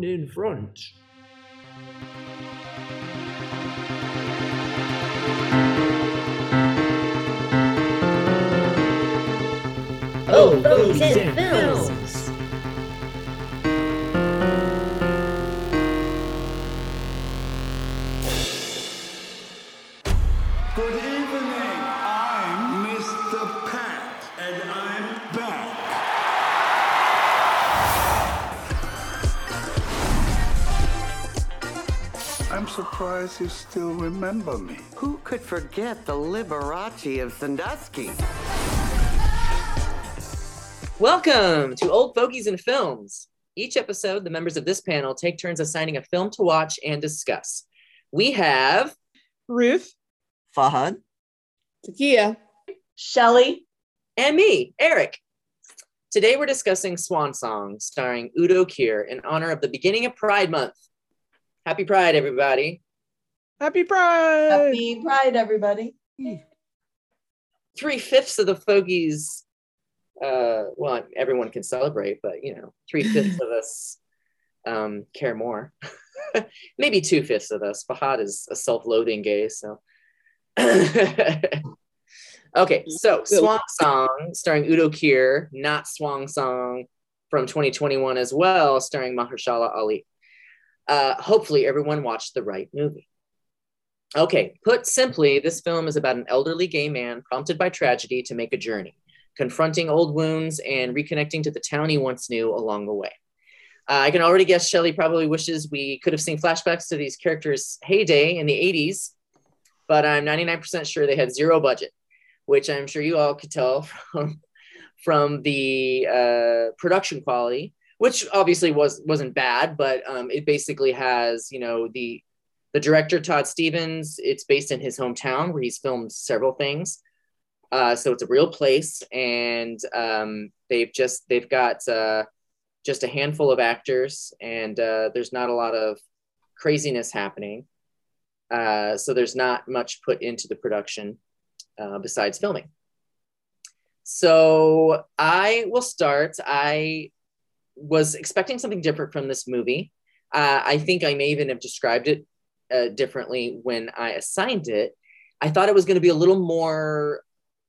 one in front. Oh, Fogies surprised you still remember me. Who could forget the Liberace of Sandusky? Welcome to Old Fogies and Films. Each episode, the members of this panel take turns assigning a film to watch and discuss. We have Ruth, Fahad? Takia, Shelly. and me, Eric. Today we're discussing Swan Song, starring Udo Kier in honor of the beginning of Pride Month. Happy Pride, everybody. Happy Pride! Happy Pride, everybody. Three fifths of the Fogies, uh, well, everyone can celebrate, but you know, three fifths of us um, care more. Maybe two fifths of us. Fahad is a self loathing gay, so. okay, so Swan Song, starring Udo Kier, not Swan Song from 2021 as well, starring Mahershala Ali. Uh, hopefully, everyone watched the right movie. Okay, put simply, this film is about an elderly gay man prompted by tragedy to make a journey, confronting old wounds and reconnecting to the town he once knew along the way. Uh, I can already guess Shelley probably wishes we could have seen flashbacks to these characters' heyday in the 80s, but I'm 99% sure they had zero budget, which I'm sure you all could tell from, from the uh, production quality, which obviously was wasn't bad, but um, it basically has you know the the director Todd Stephens. It's based in his hometown where he's filmed several things, uh, so it's a real place, and um, they've just they've got uh, just a handful of actors, and uh, there's not a lot of craziness happening. Uh, so there's not much put into the production uh, besides filming. So I will start. I was expecting something different from this movie. Uh, I think I may even have described it uh, differently when I assigned it. I thought it was going to be a little more,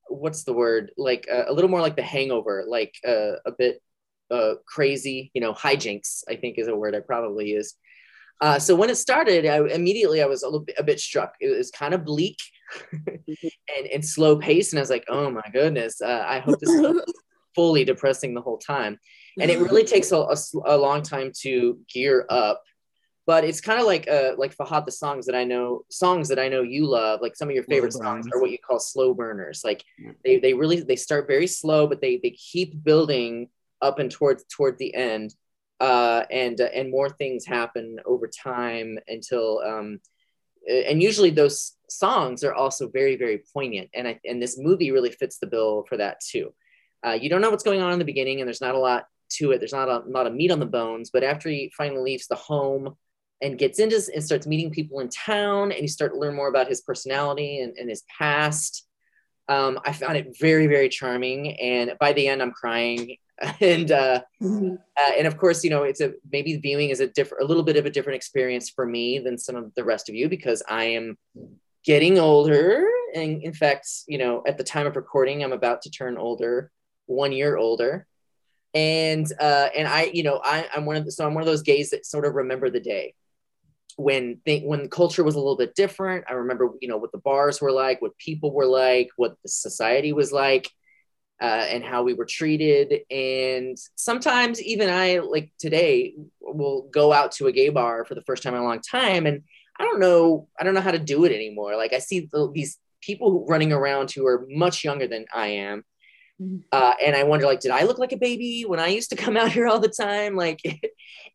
what's the word? Like uh, a little more like The Hangover, like uh, a bit uh, crazy, you know, hijinks, I think is a word I probably used. Uh, so when it started, I immediately I was a little bit, a bit struck. It was kind of bleak and, and slow paced, and I was like, "Oh my goodness! Uh, I hope this is fully depressing the whole time." And it really takes a, a, a long time to gear up. But it's kind of like uh, like Fahad, the songs that I know, songs that I know you love, like some of your favorite songs are what you call slow burners. Like they, they really they start very slow, but they they keep building up and towards toward the end uh, and uh, and more things happen over time until um, and usually those songs are also very very poignant and I, and this movie really fits the bill for that too uh, you don't know what's going on in the beginning and there's not a lot to it. There's not a lot of meat on the bones but after he finally leaves the home and gets into and starts meeting people in town and you start to learn more about his personality and, and his past um, i found it very very charming. And by the end i'm crying. And uh, uh, and of course, you know, it's a maybe viewing is a different, a little bit of a different experience for me than some of the rest of you because I am getting older, and in fact, you know, at the time of recording, I'm about to turn older, one year older, and uh, and I, you know, I, I'm one of the, so I'm one of those gays that sort of remember the day when they, when culture was a little bit different. I remember, you know, what the bars were like, what people were like, what the society was like uh, and how we were treated. And sometimes even I, like today, will go out to a gay bar for the first time in a long time, and I don't know, I don't know how to do it anymore. Like I see the, these people running around who are much younger than I am. Uh, and I wonder, like, did I look like a baby when I used to come out here all the time? Like,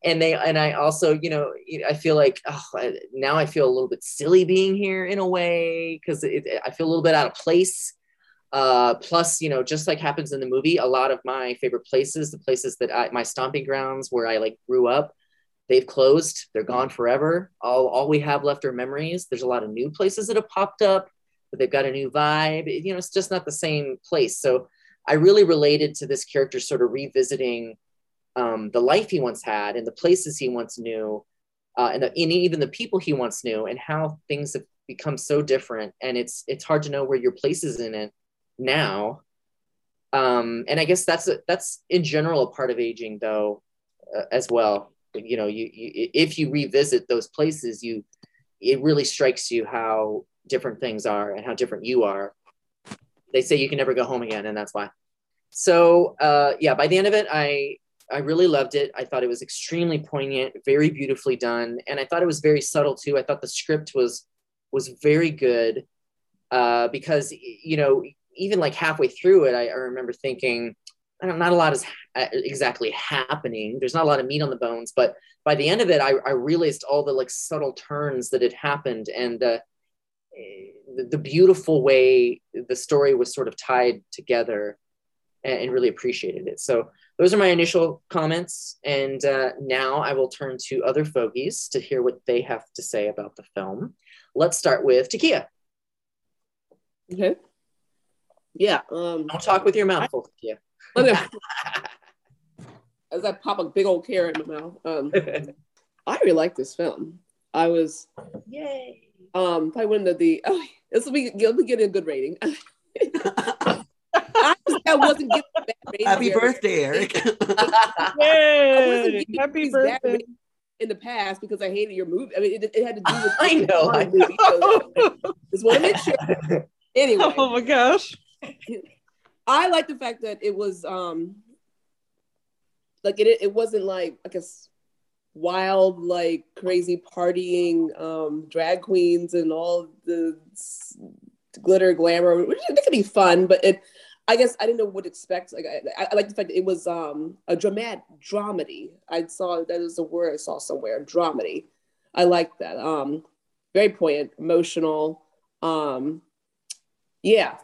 and they, and I also, you know, I feel like oh, now I feel a little bit silly being here in a way because I feel a little bit out of place uh, plus, you know, just like happens in the movie, a lot of my favorite places, the places that I, my stomping grounds where I like grew up, they've closed. They're gone forever. All, all we have left are memories. There's a lot of new places that have popped up, but they've got a new vibe. You know, it's just not the same place. So I really related to this character sort of revisiting um, the life he once had and the places he once knew uh, and, the, and even the people he once knew and how things have become so different. And it's it's hard to know where your place is in it now. Um, and i guess that's a, that's in general a part of aging though uh, as well. You know you, you if you revisit those places you it really strikes you how different things are and how different you are they say you can never go home again and that's why. So uh, yeah by the end of it i i really loved it. I thought it was extremely poignant very beautifully done and i thought it was very subtle too. I thought the script was was very good uh, because you know even like halfway through it i, I remember thinking not a lot is ha- exactly happening. There's not a lot of meat on the bones but by the end of it i, I realized all the like subtle turns that had happened and uh, the, the beautiful way the story was sort of tied together and, and really appreciated it so those are my initial comments and uh, now i will turn to other fogies to hear what they have to say about the film let's start with takia Okay. Yeah. Um, don't talk with your mouth full takia as I pop a big old carrot in my mouth. Um, I really like this film. I was yay um probably one of the oh this will be let me get a good rating. I, was, I wasn't getting a bad rating Happy here. birthday, Eric. Yay! Happy birthday. in the past because I hated your movie. I mean, it, it had to do with I know, I Movie, so just want to make sure. Anyway, Oh my gosh. I like the fact that it was um like it it wasn't like I guess wild like crazy partying um drag queens and all the glitter glamour which it could be fun but it I guess I didn't know what to expect. Like I, I like the fact that it was um a dramat dramedy. I saw that is a word I saw somewhere dramedy. I like that um very poignant emotional um yeah.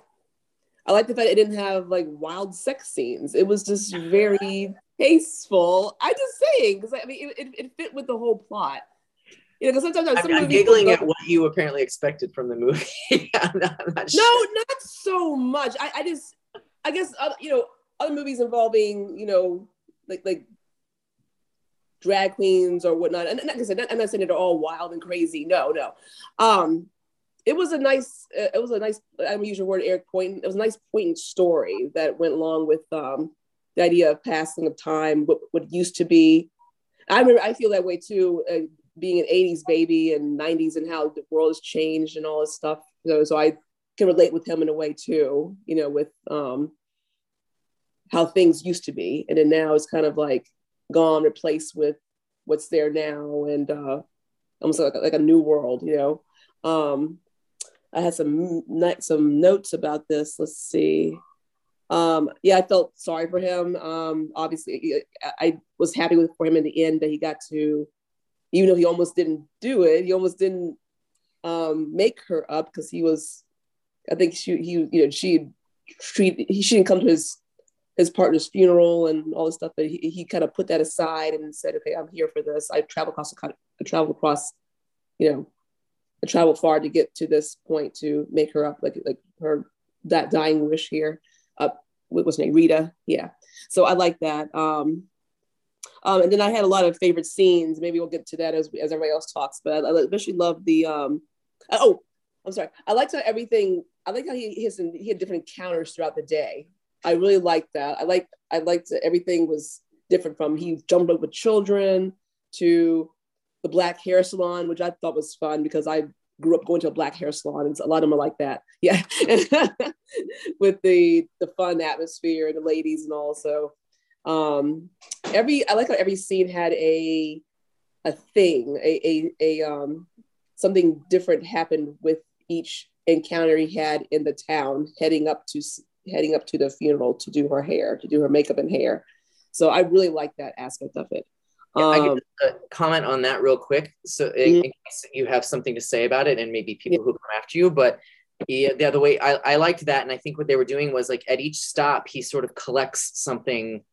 I like the fact it didn't have like wild sex scenes. It was just very tasteful. I'm just saying because I mean it, it, it fit with the whole plot. You know, because sometimes I'm, some I'm giggling at what you apparently expected from the movie. I'm not, I'm not No, not so much. I, I just, I guess, other, you know, other movies involving, you know, like like drag queens or whatnot. And like I said, I'm not saying they're all wild and crazy. No, no. Um, it was a nice, uh, it was a nice. I'm your word, Eric. Point. It was a nice poignant story that went along with um, the idea of passing of time, what what used to be. I remember. I feel that way too. Uh, being an 80s baby and 90s and how the world has changed and all this stuff. So, so I can relate with him in a way too, you know, with um, how things used to be. And then now it's kind of like gone, replaced with what's there now and uh, almost like, like a new world, you know. Um, I had some some notes about this. Let's see. Um, yeah, I felt sorry for him. Um, obviously, I, was happy with for him in the end that he got to, even though he almost didn't do it, he almost didn't um, make her up because he was, I think she he you know she treat he she didn't come to his his partner's funeral and all this stuff, but he, he kind of put that aside and said, okay, I'm here for this. I traveled across I traveled across, you know, I traveled far to get to this point to make her up like like her that dying wish here. What was her name? Rita. Yeah. So I like that. Um, um, and then I had a lot of favorite scenes. Maybe we'll get to that as as everybody else talks. But I, especially love the. Um, oh, I'm sorry. I liked how everything. I like how he has, he had different encounters throughout the day. I really liked that. I like I liked that everything was different from he jumped up with children to the black hair salon, which I thought was fun because I grew up going to a black hair salon, and a lot of them are like that. Yeah, with the the fun atmosphere and the ladies and all. So um, every I like how every scene had a a thing, a a, a um, something different happened with each encounter he had in the town, heading up to heading up to the funeral to do her hair, to do her makeup and hair. So I really like that aspect of it. Yeah, I Um, could uh, comment on that real quick. So, in, in case you have something to say about it, and maybe people who come after you, but yeah, the other way, I, I liked that, and I think what they were doing was like at each stop, he sort of collects something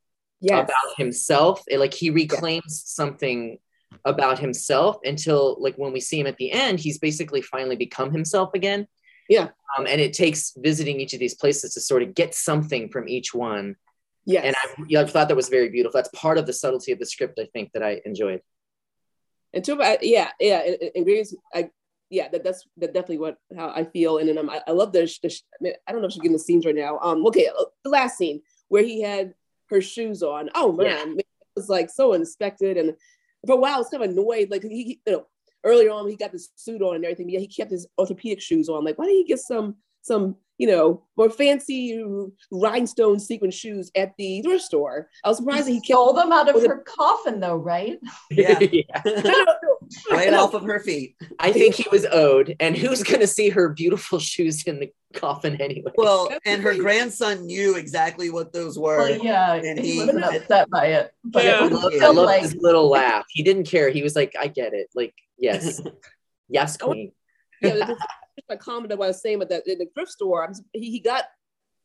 yes. about himself. It, like he reclaims something about himself until like when we see him at the end, he's basically finally become himself again. Yeah. Um, and it takes visiting each of these places to sort of get something from each one. Yes. And I, yeah, I thought that was very beautiful. That's part of the subtlety of the script, I think, that I enjoyed. And two, I, yeah, yeah, and ingredients. I yeah, that, that's that definitely what how I feel. And then um, I, I love the, the I, mean, I don't know if she's getting the scenes right now. Um, okay, uh, the last scene where he had her shoes on. Oh man, it was like so inspected. And for a while, I was kind of annoyed. Like he, he- you know, earlier on he got this suit on and everything, yeah, he kept his orthopedic shoes on. Like, why didn't he get some some you know more fancy rhinestone sequin shoes at the thrift store? I was surprised that he kept. Stole them out of Well, the- her coffin, though, right? Yeah. Yeah. Right off of her feet. I think he was owed. And who's going to see her beautiful shoes in the coffin anyway? Well, and her grandson knew exactly what those were. Well, yeah, And he he- wasn't upset by it, but Yeah. I it love, was I still love like, his little laugh. He didn't care. He was like, I get it. Like, yes. Yes, queen. yeah, that's just my comment of what I was saying about that in the thrift store. I'm, he, he got,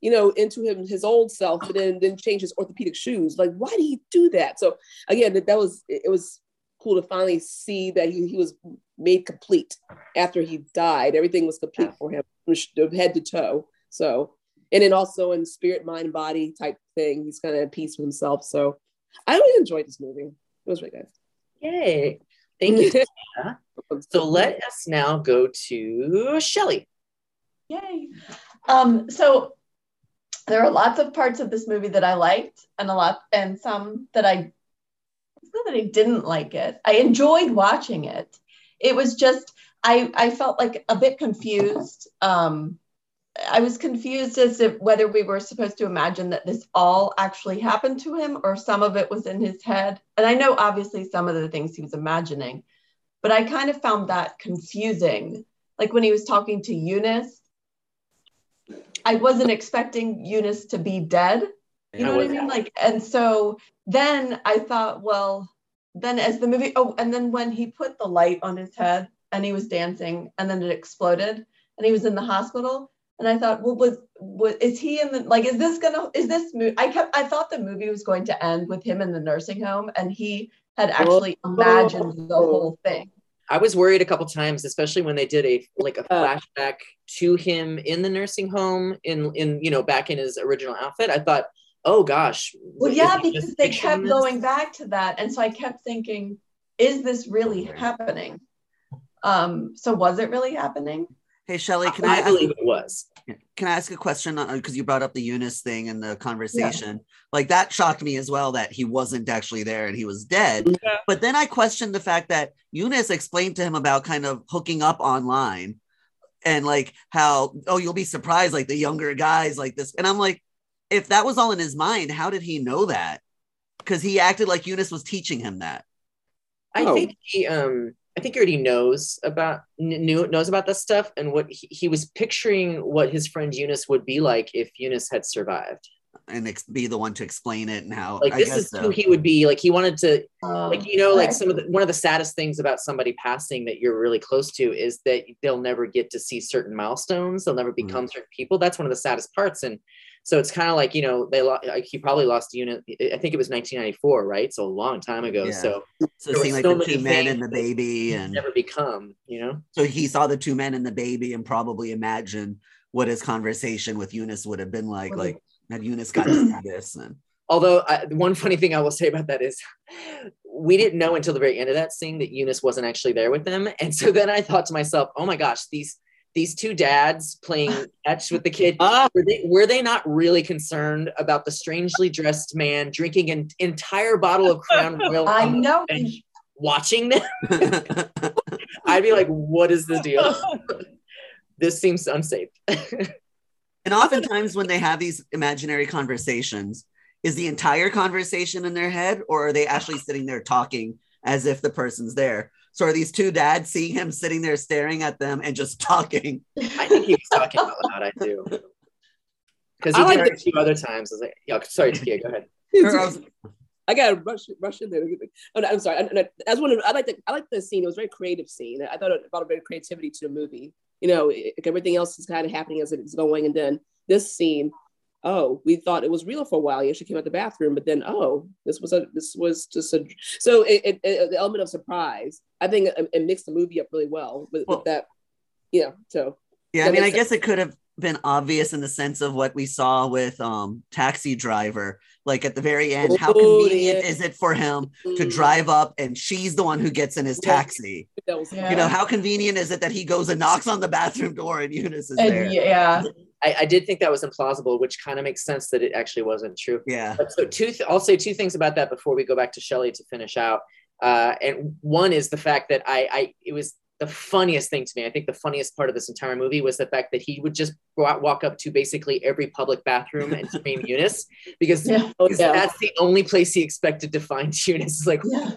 you know, into him his old self, but then then changed his orthopedic shoes. Like, why did he do that? So again, that, that was it, was cool to finally see that he, he was made complete after he died. Everything was complete for him, from head to toe. So, and then also in spirit, mind, body type thing, he's kind of at peace with himself. So, I really enjoyed this movie. It was really good. Yay. Thank you. So let us now go to Shelly. yay. Um, so there are lots of parts of this movie that I liked, and a lot, and some that I, not that I didn't like it. I enjoyed watching it. It was just I I felt like a bit confused. Um, I was confused as to whether we were supposed to imagine that this all actually happened to him or some of it was in his head. And I know obviously some of the things he was imagining, but I kind of found that confusing. Like when he was talking to Eunice, I wasn't expecting Eunice to be dead. You I know what I mean? Like, and so then I thought, well, then as the movie, oh, and then when he put the light on his head and he was dancing and then it exploded and he was in the hospital. And I thought, well, was, was is he in the like? Is this gonna? Is this movie? I kept. I thought the movie was going to end with him in the nursing home, and he had actually oh. imagined the whole thing. I was worried a couple times, especially when they did a like a Uh. flashback to him in the nursing home in in you know back in his original outfit. I thought, oh gosh. Well, yeah, because they kept this? going back to that, and so I kept thinking, is this really happening? Um, so was it really happening? Hey, Shelly, can I, I ask, believe it was. can I ask a question? Because you brought up the Eunice thing in the conversation. Like that shocked me as well that he wasn't actually there and he was dead. Yeah. But then I questioned the fact that Eunice explained to him about kind of hooking up online and like how, oh, you'll be surprised, like the younger guys like this. And I'm like, if that was all in his mind, how did he know that? Because he acted like Eunice was teaching him that. I Oh. think he um I think he already knows about knew knows about this stuff and what he, he was picturing what his friend Eunice would be like if Eunice had survived. and ex- be the one to explain it and how Like I this guess is so. who he would be. Like he wanted to like you know like some of the one of the saddest things about somebody passing that you're really close to is that they'll never get to see certain milestones they'll never Mm-hmm. become certain people that's one of the saddest parts and so it's kind of like you know they lo- like he probably lost Eunice i think it was 1994 right? So a long time ago. Yeah. so so seeing like so the two men and the baby and never become you know? So he saw the two men and the baby and probably imagined what his conversation with Eunice would have been like. Like mm-hmm. had Eunice gotten this? And although I, one funny thing i will say about that is we didn't know until the very end of that scene that eunice wasn't actually there with them. And so then i thought to myself oh my gosh these these two dads playing catch with the kid Ah. were they were they not really concerned about the strangely dressed man drinking an entire bottle of crown royal I know. watching them i'd be like what is the deal this seems unsafe and oftentimes when they have these imaginary conversations, is the entire conversation in their head or are they actually sitting there talking as if the person's there? So are these two dads seeing him sitting there staring at them and just talking? i think he was talking out loud i do because he I like did it a few other times I was like yeah sorry Takia, go ahead I gotta rush rush in there. Oh, no, I'm sorry. I, I, I, one of, I like the I like the scene. It was a very creative scene. I thought it brought a bit of creativity to the movie. You know, it, everything else is kind of happening as it's going, and then this scene. Oh, we thought it was real for a while. Yeah, she came out the bathroom, but then oh, this was a this was just a. So it, it, it- the element of surprise, I think, it, it mixed the movie up really well with, Well- with that. Yeah. So Yeah, I mean, I makes guess it could have been obvious in the sense of what we saw with um taxi driver like at the very end how Oh, convenient yeah. is it for him to Mm. drive up and she's the one who gets in his taxi Yeah. you know how convenient is it that he goes and knocks on the bathroom door and eunice is there yeah, I, I did think that was implausible, which kind of makes sense that it actually wasn't true. yeah But so two, th- I'll say two things about that before we go back to Shelley to finish out. Uh, and one is the fact that I, I, it was the funniest thing to me. I think the funniest part of this entire movie was the fact that he would just go out, walk up to basically every public bathroom and scream Eunice because Yeah. Oh, yeah. that's the only place he expected to find Eunice. It's like yeah.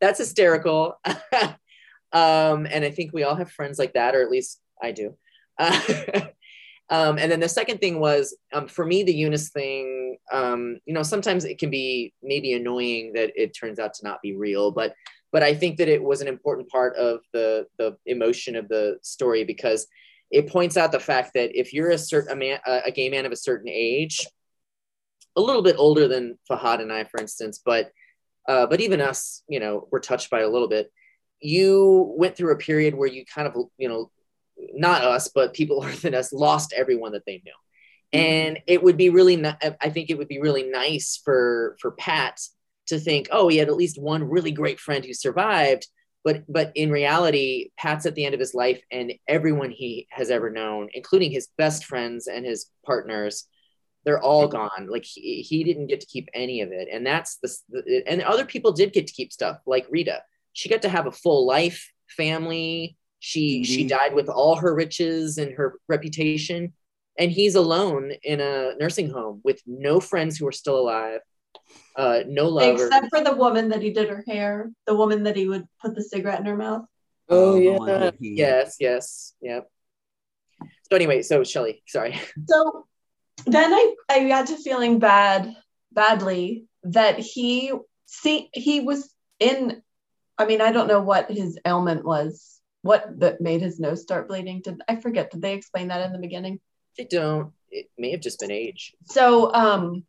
that's hysterical. um, and I think we all have friends like that, or at least I do. Uh, um, and then the second thing was um, for me, the Eunice thing, um, you know, sometimes it can be maybe annoying that it turns out to not be real, but but I think that it was an important part of the the emotion of the story because it points out the fact that if you're a certain a man, a gay man of a certain age, a little bit older than Fahad and I, for instance, but uh, but even us, you know, were touched by a little bit. You went through a period where you kind of, you know, not us, but people older than us lost everyone that they knew. Mm-hmm. And it would be really, I think it would be really nice for for Pat to think, oh, he had at least one really great friend who survived. But but in reality, Pat's at the end of his life, and everyone he has ever known, including his best friends and his partners, they're all mm-hmm. gone. Like he, he didn't get to keep any of it, and that's the, the and other people did get to keep stuff. Like Rita, she got to have a full life, family. She she Mhm. died with all her riches and her reputation, and he's alone in a nursing home with no friends who are still alive, uh, no lover. Except for the woman that he did her hair, the woman that he would put the cigarette in her mouth. Oh the yeah. he- yes, yes, yep. So anyway, so Shelly, sorry. So then I, I got to feeling bad, badly that he see he was in. I mean, I don't know what his ailment was. What that made his nose start bleeding? Did I forget? Did they explain that in the beginning? They don't. It may have just been age. So um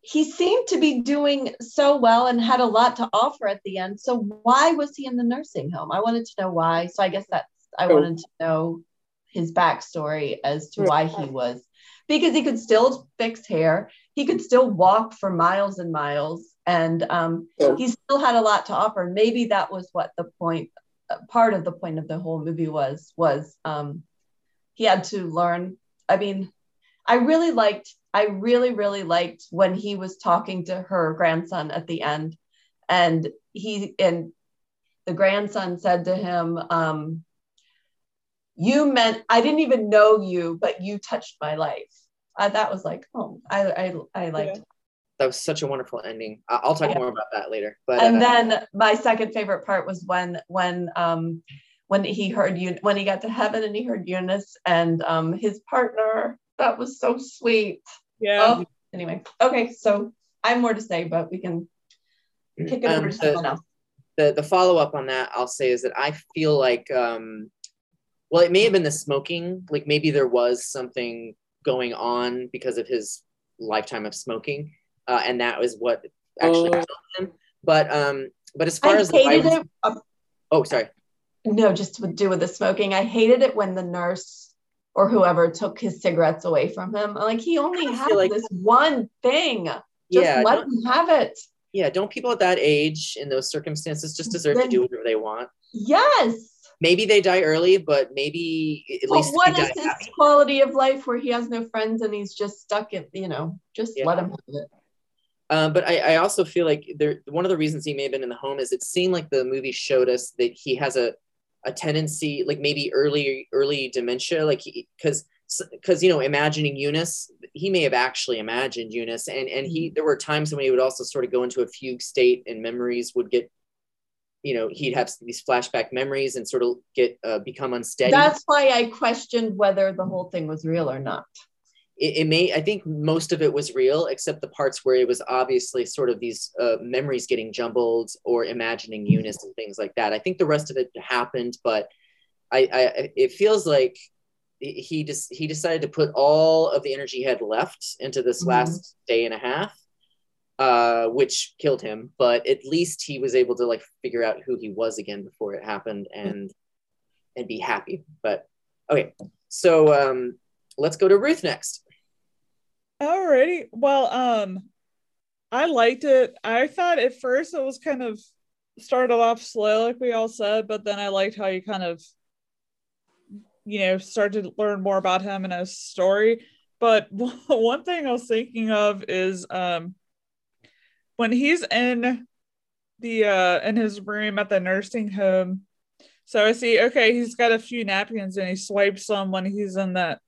he seemed to be doing so well and had a lot to offer at the end. So why was he in the nursing home? I wanted to know why. So I guess that's I wanted to know his backstory as to why he was because he could still fix hair, he could still walk for miles and miles, and um, he still had a lot to offer. Maybe that was what the point, part of the point of the whole movie was was um, he had to learn. I mean, I really liked, I really, really liked when he was talking to her grandson at the end. And he, and the grandson said to him, um, You meant, I didn't even know you, but you touched my life. Uh, that was like, oh, I, I, I liked. Yeah. That was such a wonderful ending. I- I'll talk Yeah. more about that later. But and uh, then my second favorite part was when, when, um, when he heard you, when he got to heaven and he heard Eunice and um, his partner. That was so sweet. Yeah. Oh, anyway, okay, so I have more to say, but we can kick it um, over to the- someone else. the the follow up on that I'll say is that I feel like um well it may have been the smoking like maybe there was something going on because of his lifetime of smoking uh, and that was what actually Oh. killed him but um but as far I as the virus- it. uh, oh sorry no, just to do with the smoking. I hated it when the nurse or whoever took his cigarettes away from him. Like he only I had like- this one thing. Just yeah let him have it. yeah don't people at that age in those circumstances just deserve to do whatever they want Yes. maybe they die early but maybe at But least what is his happy. quality of life where he has no friends and he's just stuck in, you know, just Yeah. let him have it. Um, but I, I also feel like there one of the reasons he may have been in the home is it seemed like the movie showed us that he has a a tendency like maybe early early dementia like because because you know imagining Eunice he may have actually imagined Eunice and and he there were times when he would also sort of go into a fugue state and memories would get you know he'd have these flashback memories and sort of get uh, become unsteady That's why I questioned whether the whole thing was real or not. It, it may i think most of it was real except the parts where it was obviously sort of these uh, memories getting jumbled or imagining eunice and things like that i think the rest of it happened but i, I it feels like he just he decided to put all of the energy he had left into this Mhm. last day and a half uh which killed him but at least he was able to like figure out who he was again before it happened and and be happy but okay So um, let's go to Ruth next. Alrighty. Well, um, I liked it. I thought at first it was kind of started off slow, like we all said, but then I liked how you kind of, you know, started to learn more about him and his story. But one thing I was thinking of is um when he's in the uh in his room at the nursing home. So I see, okay, he's got a few napkins and he swipes them when he's in that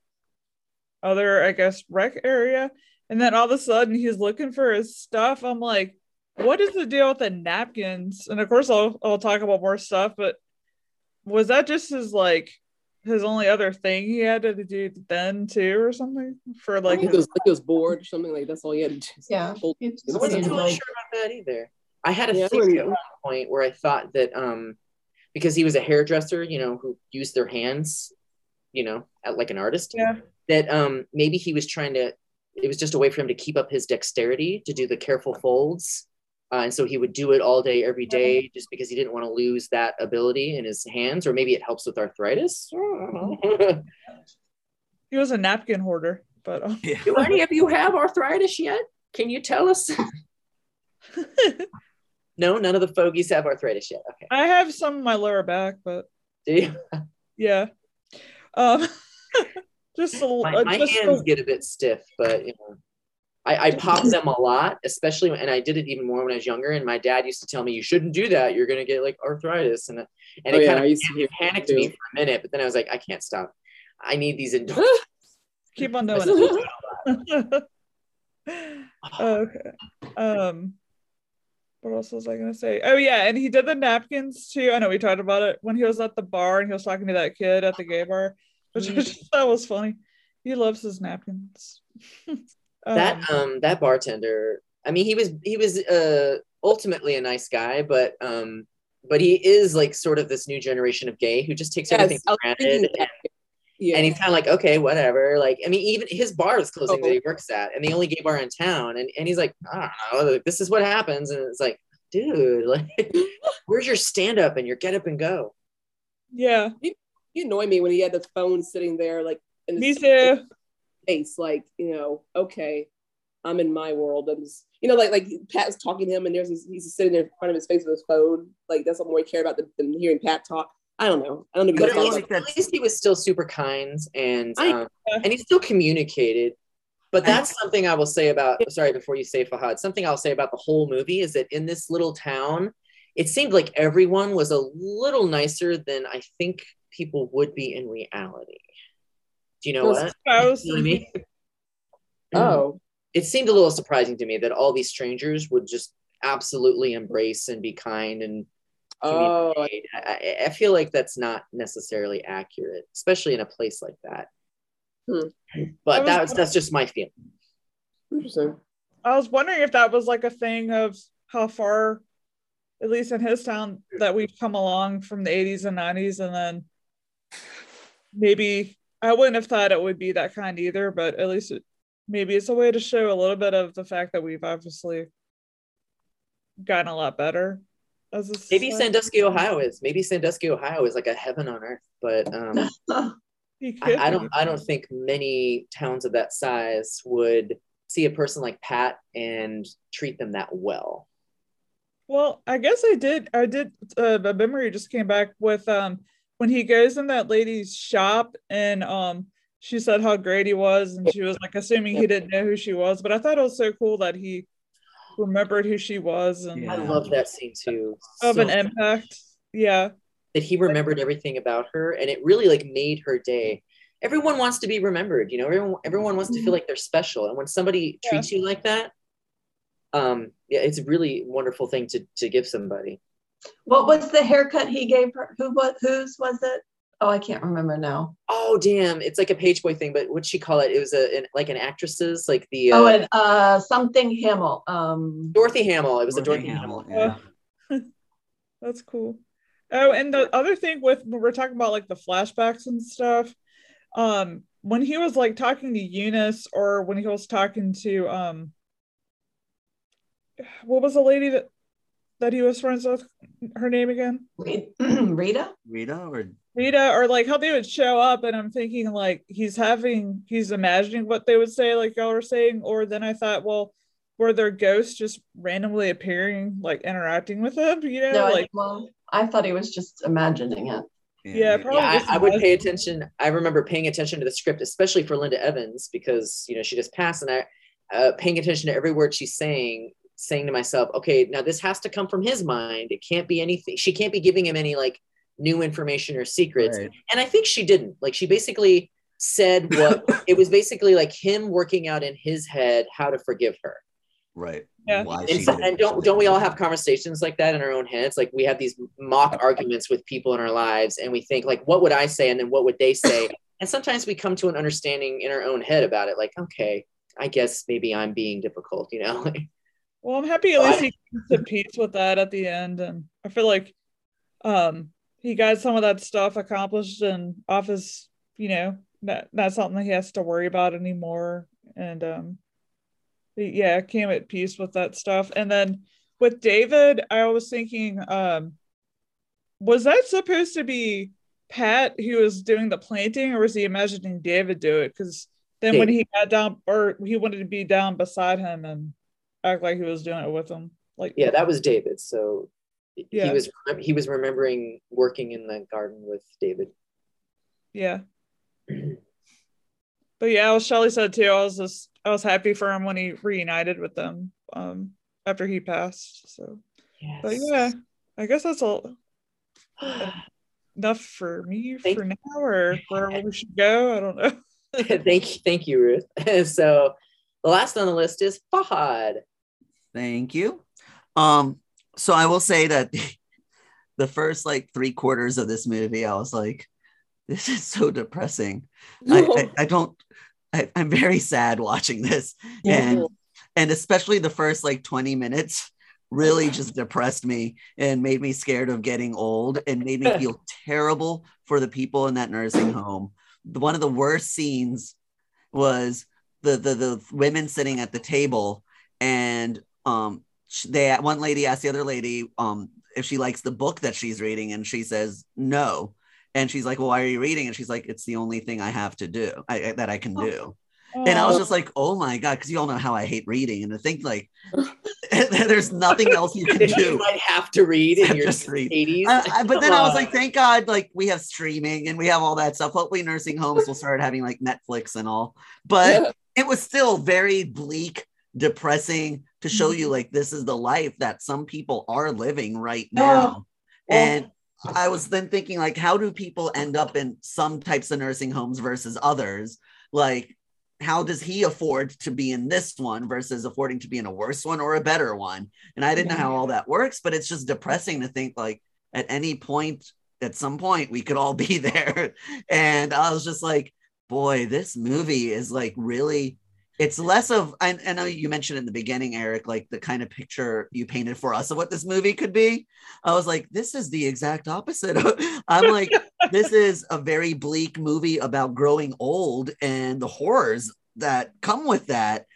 other, I guess, rec area. And then all of a sudden he's looking for his stuff. I'm like, what is the deal with the napkins? And of course I'll I'll talk about more stuff, but was that just his like his only other thing he had to do then too or something for like Like he was, like he was bored or something like that's all he had to do. Yeah. It's I wasn't seemed totally like- sure about that either. I had a Yeah, theory at one point where I thought that um, because he was a hairdresser, you know, who used their hands, you know, at, like an artist, yeah. That um, maybe he was trying to. It was just a way for him to keep up his dexterity to do the careful folds, uh, and so he would do it all day, every day, just because he didn't want to lose that ability in his hands, or maybe it helps with arthritis. I don't know. He was a napkin hoarder, but um, Yeah. Do any of you have arthritis yet? Can you tell us? no, none of the fogies have arthritis yet. Okay. I have some in my lower back, but Do you? yeah. Um just a My, uh, my just hands a, get a bit stiff, but you know, I, I pop them a lot, especially when, and I did it even more when I was younger. And my dad used to tell me, "You shouldn't do that. You're gonna get like arthritis." And and Oh, it yeah, kind I of used to panicked me for a minute, but then I was like, I can't stop. I need these endorphins. keep on doing it. okay. Um what else was I gonna say? Oh yeah, and he did the napkins too. I know we talked about it when he was at the bar and he was talking to that kid at the gay bar, which I just thought was funny. He loves his napkins. Um, that um that bartender i mean he was he was uh ultimately a nice guy but um but he is like sort of this new generation of gay who just takes Yes, everything for granted that. Yeah. and he's kind of like okay whatever like i mean even his bar is closing Oh. that he works at and the only gay bar in town and, and he's like i don't know like, this is what happens and it's like dude like where's your stand up and your get up and go yeah, he annoyed me when he had the phone sitting there like in me his too. face, like, you know, okay, I'm in my world. I'm just, you know, like like Pat's talking to him and there's this, he's just sitting there in front of his face with his phone. Like that's what more he cared about than, than hearing Pat talk. I don't know. I don't know if you but guys at thought least, at least he was still super kind and I- um, and he still communicated but that's something i will say about sorry before you say fahad something i'll say about the whole movie is that in this little town it seemed like everyone was a little nicer than i think people would be in reality do you know Those- what I you know what i mean Oh, it seemed a little surprising to me that all these strangers would just absolutely embrace and be kind and oh. I, I- I feel like that's not necessarily accurate, especially in a place like that. Hmm. But I was- that's that's just my feeling. interesting. I was wondering if that was like a thing of how far, at least in his town, that we've come along from the 80s and 90s, and then maybe I wouldn't have thought it would be that kind either, but at least it, maybe it's a way to show a little bit of the fact that we've obviously gotten a lot better. As a Maybe society. Sandusky, Ohio is. Maybe Sandusky, Ohio is like a heaven on earth. But um, I, I don't. I don't think many towns of that size would see a person like Pat and treat them that well. Well, I guess I did. I did. Uh, a memory just came back with um when he goes in that lady's shop and um she said how great he was and she was like assuming he didn't know who she was, but I thought it was so cool that he remembered who she was and Yeah. I love that scene too. of So an impact. Yeah, that he remembered everything about her and it really like made her day everyone wants to be remembered you know everyone everyone wants to feel like they're special and when somebody Yeah. treats you like that um yeah it's a really wonderful thing to to give somebody What was the haircut he gave her? Who was whose was it? Oh, I can't remember now. oh damn it's like a page boy thing but what'd she call it it was a an, like an actress's like the uh, Oh, and uh something Himmel. Um dorothy hamill it was a Dorothy dorothy hamill, Hamill, yeah. that's cool. Oh, and the other thing with when we're talking about like the flashbacks and stuff, um, when he was like talking to Eunice or when he was talking to um what was the lady that that he was friends with her name again? Rita? Rita or Rita or like how they would show up and I'm thinking like he's having he's imagining what they would say like y'all were saying or then I thought well were there ghosts just randomly appearing like interacting with him you know No, I, like well, I thought he was just imagining it. Yeah, probably Yeah, I, I would pay attention. I remember paying attention to the script, especially for Linda Evans, because you know she just passed, and I uh, paying attention to every word she's saying, saying to myself, okay, now this has to come from his mind. It can't be anything. She can't be giving him any like new information or secrets. Right. And I think she didn't. Like she basically said what it was basically like him working out in his head how to forgive her. Right. Yeah. And, so, and don't don't we all have conversations like that in our own heads? Like we have these mock arguments with people in our lives, and we think like, what would I say, and then what would they say? And sometimes we come to an understanding in our own head about it. Like, okay, I guess maybe I'm being difficult, you know? Well, I'm happy at least he came to peace with that at the end, and I feel like um he got some of that stuff accomplished and off his, you know, not not something he has to worry about anymore. And um yeah, came at peace with that stuff. And then with David, I was thinking, um, was that supposed to be Pat who was doing the planting, or was he imagining David do it? Because then when he got down, or he wanted to be down beside him and act like he was doing it with him, like yeah, that was David. So Yeah. he was he was remembering working in the garden with David. Yeah. But yeah, as Shelly said too, I was just I was happy for him when he reunited with them um after he passed. So Yes. but yeah, I guess that's all enough for me Thank- for now or where we should go. I don't know. thank you, thank you, Ruth. so the last on the list is Fahad. Thank you. Um, so I will say that the first like three quarters of this movie, I was like, this is so depressing. I, I, I don't I, I'm very sad watching this. And and especially the first like 20 minutes really just depressed me and made me scared of getting old and made me feel terrible for the people in that nursing home. One of the worst scenes was the the, the women sitting at the table and um they one lady asked the other lady um if she likes the book that she's reading and she says no and she's like well why are you reading and she's like it's the only thing i have to do I, that i can do and I was just like, oh my God, because you all know how I hate reading. And to think like there's nothing else you can That you do. might have to read in your read. 80s. I- I- but then I was like, thank God, like we have streaming and we have all that stuff. Hopefully, nursing homes will start having like Netflix and all. But it was still very bleak, depressing to show you mm-hmm. like this is the life that some people are living right now. And I was then thinking, like, how do people end up in some types of nursing homes versus others? Like, how does he afford to be in this one versus affording to be in a worse one or a better one? And I didn't know how all that works, but it's just depressing to think like at any point, at some point, we could all be there. And I was just like, boy, this movie is like really. It's less of, I, I know you mentioned in the beginning, Eric, like the kind of picture you painted for us of what this movie could be. I was like, this is the exact opposite. I'm like, this is a very bleak movie about growing old and the horrors that come with that.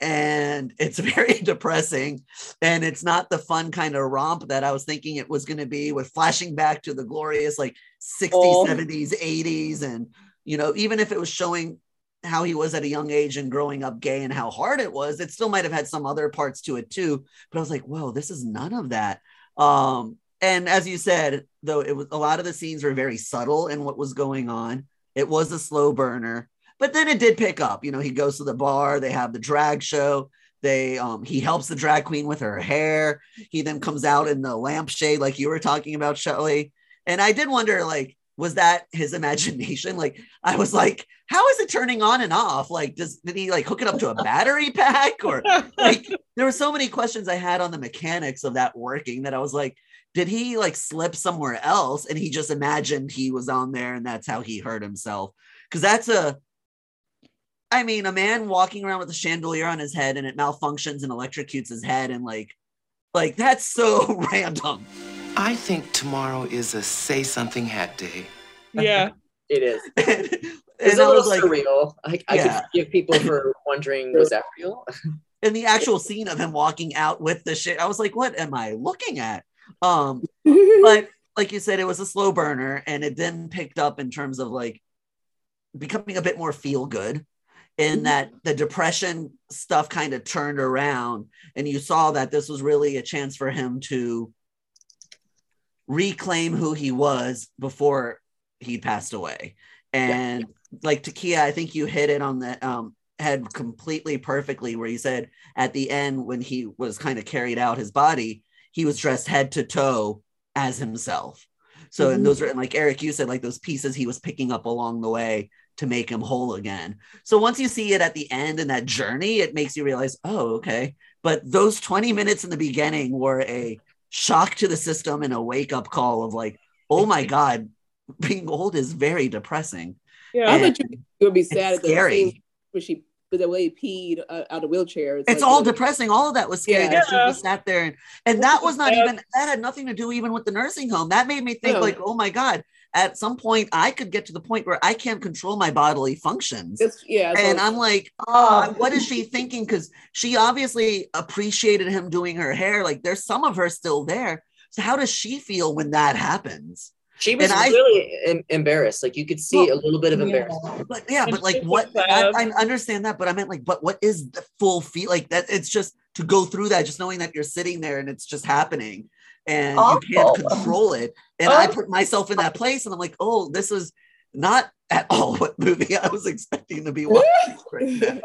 And it's very depressing. And it's not the fun kind of romp that I was thinking it was going to be with flashing back to the glorious like 60s, Oh. 70s, 80s. And, you know, even if it was showing how he was at a young age and growing up gay and how hard it was, it still might have had some other parts to it too. But I was like, whoa, this is none of that. Um, and as you said, though, it was a lot of the scenes were very subtle in what was going on. It was a slow burner, but then it did pick up. You know, he goes to the bar, they have the drag show. They um he helps the drag queen with her hair. He then comes out in the lampshade, like you were talking about, Shelley. And I did wonder, like, was that his imagination? Like, I was like, how is it turning on and off? Like, does did he like hook it up to a battery pack or like there were so many questions I had on the mechanics of that working that I was like, did he like slip somewhere else and he just imagined he was on there and that's how he hurt himself? Because that's a, I mean, a man walking around with a chandelier on his head and it malfunctions and electrocutes his head and like, like that's so random. I think tomorrow is a say something hat day. yeah. it is. and It's I a little was like, surreal. I, I Yeah. could forgive people for wondering, was that real? in the actual scene of him walking out with the shit, I was like, what am I looking at? Um, but like you said, it was a slow burner and it then picked up in terms of like becoming a bit more feel good in that the depression stuff kind of turned around and you saw that this was really a chance for him to reclaim who he was before he passed away and like Takia, I think you hit it on the um, head completely perfectly, where you said at the end when he was kind of carried out his body, he was dressed head to toe as himself. So, and those are and like Eric, you said, like those pieces he was picking up along the way to make him whole again. So once you see it at the end and that journey, it makes you realize, oh, okay. But those 20 minutes in the beginning were a shock to the system and a wake up call of like, oh my God, being old is very depressing. Yeah, I And thought you you would be sad at the scary. scene when she the way he peed uh, out of wheelchair. It's like, all you know, depressing. All of that was scary. Yeah. She just sat there, and, and that was not even that had nothing to do even with the nursing home. That made me think No. like, oh my god. At some point, I could get to the point where I can't control my bodily functions, It's, yeah, and all- I'm like, oh. oh, what is she thinking? Because she obviously appreciated him doing her hair. Like, there's some of her still there. So how does she feel when that happens? She was And I- really em- embarrassed. Like you could see Well, a little bit of yeah. embarrassment. But yeah, but like what I. I understand that, but I meant like, but what is the full feel like that? It's just to go through that, just knowing that you're sitting there and it's just happening and you can't control it. And I Oh. put myself in that place and I'm like, oh, this is not at all what movie I was expecting to be watching right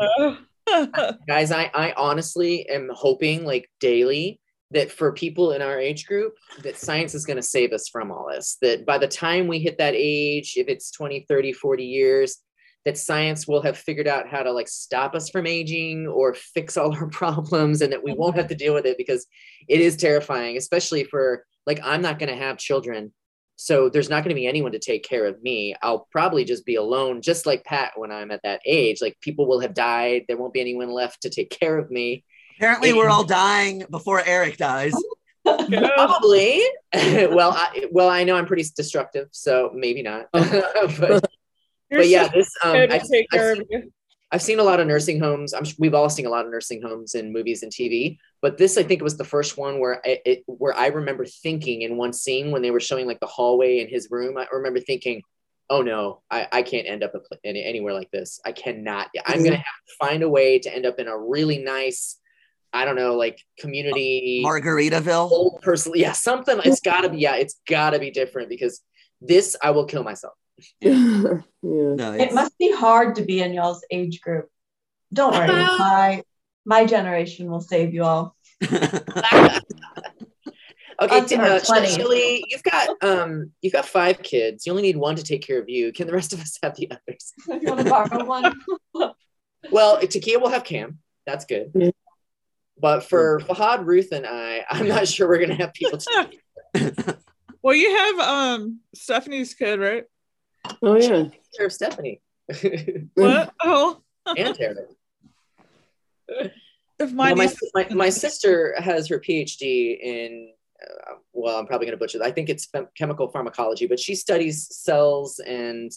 now. Guys, I, I honestly am hoping like daily that for people in our age group, that science is going to save us from all this. That by the time we hit that age, if it's 20, 30, 40 years, that science will have figured out how to like stop us from aging or fix all our problems and that we won't have to deal with it because it is terrifying, especially for like I'm not going to have children. So there's not going to be anyone to take care of me. I'll probably just be alone, just like Pat when I'm at that age. Like people will have died. There won't be anyone left to take care of me. Apparently, we're all dying before Eric dies. Probably. well, I, well, I know I'm pretty destructive, so maybe not. but, but yeah, this um, I've, take I've seen- of you. I've seen a lot of nursing homes. I'm we've all seen a lot of nursing homes in movies and TV, but this I think was the first one where I, it where I remember thinking in one scene when they were showing like the hallway in his room. I remember thinking, "Oh no, I, I can't end up a pla- in, anywhere like this. I cannot. I'm gonna have to find a way to end up in a really nice, I don't know, like community Margaritaville. old person. Yeah, something. It's gotta be. Yeah, it's gotta be different because this I will kill myself. yeah. No, it must be hard to be in y'all's age group. Don't worry, my my generation will save you all. Okay, t- uh, 20s. Chili, you've got um, you've got five kids. You only need one to take care of you. Can the rest of us have the others? If you want to borrow one, Well, Takia will have Cam. That's good. Yeah. But for Fahad, Ruth, and I, I'm not sure we're gonna have people to Well, you have um Stephanie's kid, right? Oh yeah. care of Stephanie What? Oh, and Tara. if my Well, my, my, my sister has her PhD in, uh, well, I'm probably going to butcher that. I think it's chem- chemical pharmacology, but she studies cells and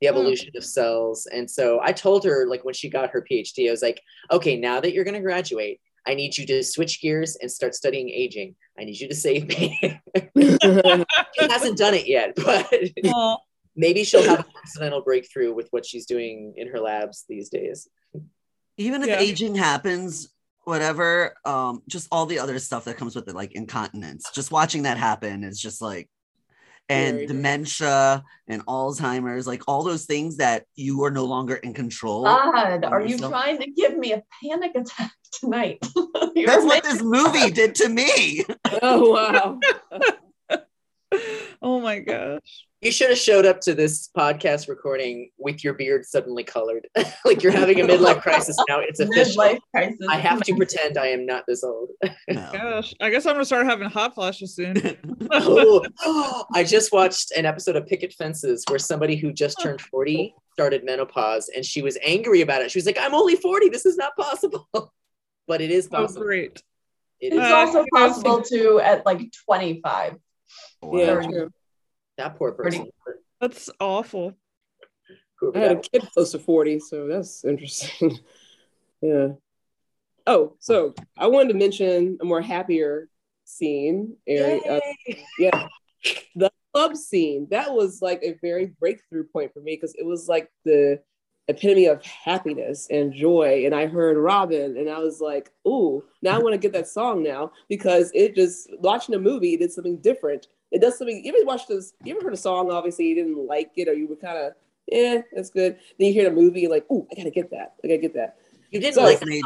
the evolution of cells. And so I told her, like, when she got her PhD, I was like, okay, now that you're going to graduate, I need you to switch gears and start studying aging. I need you to save me. she hasn't done it yet, but Oh, maybe she'll have an accidental breakthrough with what she's doing in her labs these days. even if Yeah. aging happens whatever um just all the other stuff that comes with it like incontinence just watching that happen is just like and Very. dementia and alzheimer's like all those things that you are no longer in control God, are you trying to give me a panic attack tonight? That's what this movie did to me oh wow. oh my gosh. You should have showed up to this podcast recording with your beard suddenly colored. like you're having a midlife crisis now. It's official. midlife crisis. I have to pretend I am not this old. No. Gosh, I guess I'm gonna start having hot flashes soon. oh, I just watched an episode of Picket Fences where somebody who just turned 40 started menopause and she was angry about it. She was like, I'm only 40. This is not possible. But it is Oh, possible. great. It It's is. Uh, also possible to at like 25. Yeah, true. that poor person. That's awful. I had a kid close to 40, so that's interesting. yeah. Oh, so I wanted to mention a more happier scene. Area, uh, yeah. The club scene that was like a very breakthrough point for me because it was like the epitome of happiness and joy. And i heard Robyn and i was like ooh now i want to get that song now because it just watching a movie did something different. It does something you ever watched this you ever heard a song obviously you didn't like it or you were kind of yeah that's good. Then you hear the movie you're like ooh i gotta get that i gotta get that. You didn't So- like This made,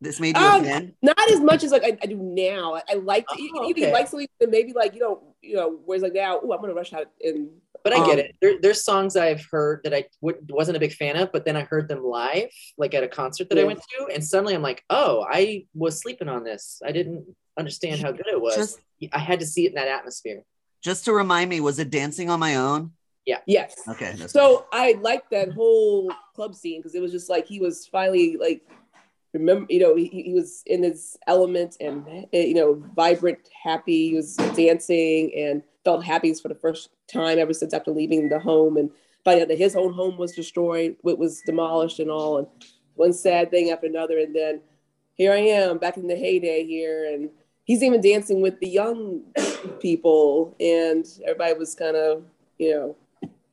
this made you Um, a fan. not as much as like I, I do now. I, I like to, you, Oh, you like something that maybe like you know you know whereas like now oh I'm gonna rush out and But I get Um, it. There, there's songs I've heard that I w- wasn't a big fan of, but then I heard them live, like at a concert that I went to, and suddenly I'm like, oh, I was sleeping on this. I didn't understand how good it was. Just- I had to see it in that atmosphere. Just to remind me, was it Dancing on My Own? Yeah. Yes. Okay. So I liked that whole club scene because it was just like he was finally like remember you know he, he was in his element and eh, you know vibrant happy he was dancing and felt happy for the first time ever since after leaving the home and finding out that his own home was destroyed it was demolished and all and one sad thing after another and then here i am back in the heyday here and he's even dancing with the young people and everybody was kind of you know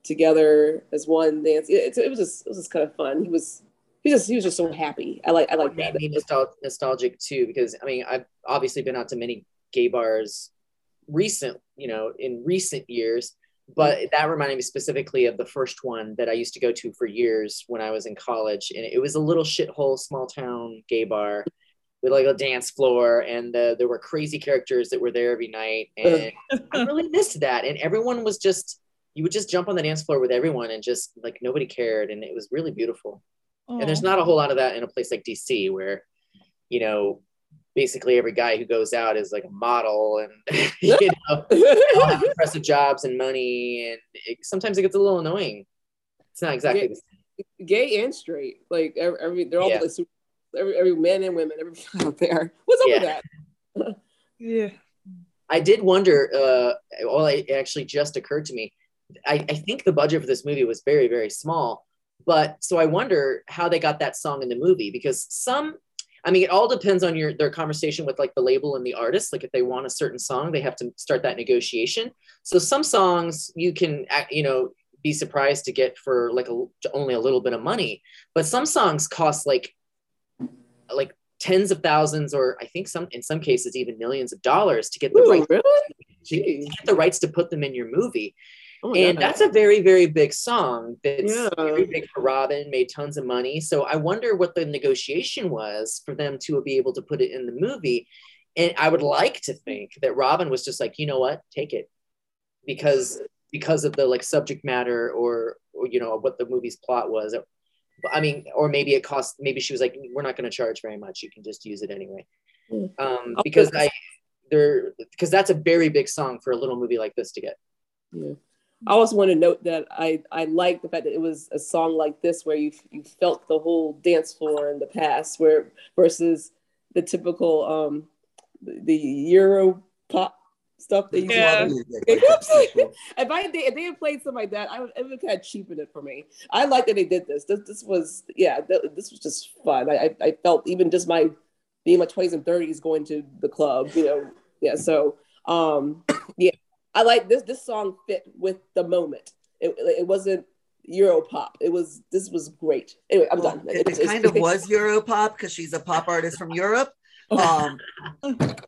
together as one dance. It, it was just it was just kind of fun. He was he just he was just so happy. I like I like made that. me nostal- nostalgic too because I mean I've obviously been out to many gay bars recent, you know, in recent years, but mm-hmm. that reminded me specifically of the first one that I used to go to for years when I was in college, and it was a little shithole small town gay bar with like a dance floor, and there were crazy characters that were there every night, and I really missed that, and everyone was just. You would just jump on the dance floor with everyone and just like nobody cared. And it was really beautiful and there's not a whole lot of that in a place like DC where you know basically every guy who goes out is like a model and you know they all have impressive jobs and money and it, sometimes it gets a little annoying it's not exactly Yeah. the same. Gay and straight, like every, every they're all Yeah. like super, every every man and women, everybody out there. What's up with that? Yeah. i did wonder uh well it actually just occurred to me I, I think the budget for this movie was very very small but so i wonder how they got that song in the movie because some I mean, it all depends on your their conversation with like the label and the artist. Like if they want a certain song, they have to start that negotiation. So some songs you can, you know, be surprised to get for like a, only a little bit of money, but some songs cost like like tens of thousands, or I think some in some cases even millions of dollars to get the Ooh, rights really? to, to get the rights to put them in your movie. Oh And that's a very, very big song that's Yeah. very big for Robyn, made tons of money. So I wonder what the negotiation was for them to be able to put it in the movie. And I would like to think that Robyn was just like, you know what, take it. Because because of the like subject matter or, or you know what the movie's plot was. I mean, or maybe it cost maybe she was like, we're not gonna charge very much, you can just use it anyway. Mm. Um, Oh, because I there because that's a very big song for a little movie like this to get. Yeah. I also want to note that I I like the fact that it was a song like this where you you felt the whole dance floor in the past, where versus the typical um the, the Euro pop stuff that you Yeah. if I they, if they had played something like that, I would it would kind of cheapen it for me. I like that they did this. This this was yeah, th- this was just fun. I, I I felt even just my being my twenties and thirties going to the club, you know. Yeah, so um yeah, I like this. This song fit with the moment. It, it wasn't Euro pop. It was this was great. Anyway, I'm Well, done. It, It's- it it's- kind of was Europop because she's a pop artist from Europe. Um,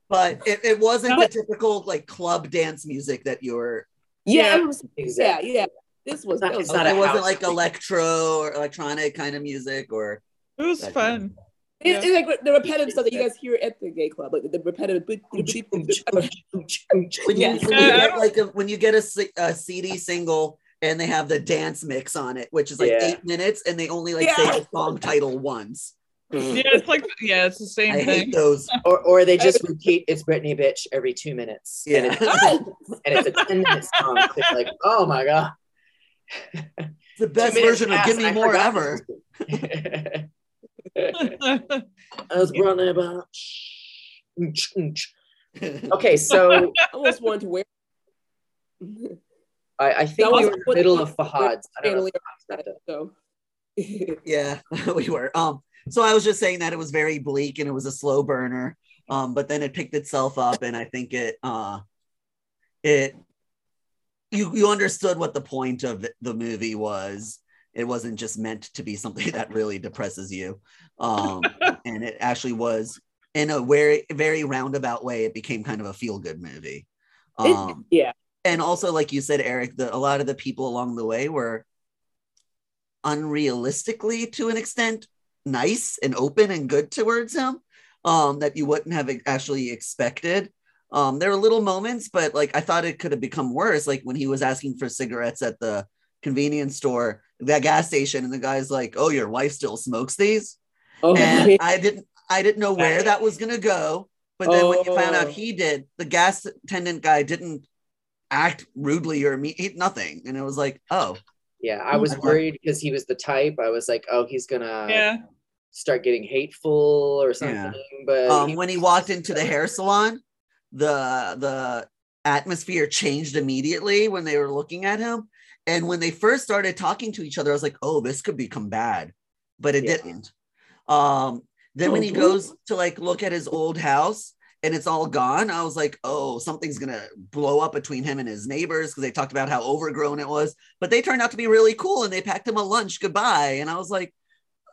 but it, it wasn't the typical like club dance music that you were. yeah, it was, yeah, yeah. This was, Not- that was it's not a it wasn't like electro or electronic kind of music or. It was That fun. It- it's like the repetitive stuff that you guys hear at the gay club, like the repetitive. When you, Yes. when you uh, get like a, when you get a, C- a CD single and they have the dance mix on it, which is like Yeah. eight minutes, and they only like Yeah. say the song title once. Yeah, mm. it's like yeah, it's the same I thing. hate those. Or, or they just repeat it's Britney bitch every two minutes. And, Yeah, it's, and it's a 10 minute song. It's like, oh my God. the best version of "Gimme More" ever. was running about. Okay, so I almost wanted to wear. I, I think we were in the middle of Fahad's. I don't know. Family- if Fahad's So. Yeah, we were. Um, so I was just saying that it was very bleak and it was a slow burner. Um, but then it picked itself up, and I think it uh it you you understood what the point of the movie was. It wasn't just meant to be something that really depresses you, um, and it actually was in a very very roundabout way. It became kind of a feel good movie. It- Um, yeah. and also like you said eric the, a lot of the people along the way were unrealistically to an extent nice and open and good towards him um that you wouldn't have actually expected um there were little moments but like i thought it could have become worse like when he was asking for cigarettes at the convenience store that gas station and the guy's like oh your wife still smokes these Oh, and i didn't i didn't know where that was going to go but then when you found out Oh. he did the gas attendant guy didn't act rudely or me he- nothing and it was like oh Yeah, I was Mhm. worried because he was the type. I was like, oh, he's gonna yeah. start getting hateful or something. Yeah. But um he- when he walked into the hair salon the the atmosphere changed immediately when they were looking at him and when they first started talking to each other i was like oh this could become bad. But it Yeah. didn't. Um then when Oh, he goes to like look at his old house and it's all gone i was like oh something's gonna blow up between him and his neighbors because they talked about how overgrown it was. But they turned out to be really cool and they packed him a lunch. Goodbye. And i was like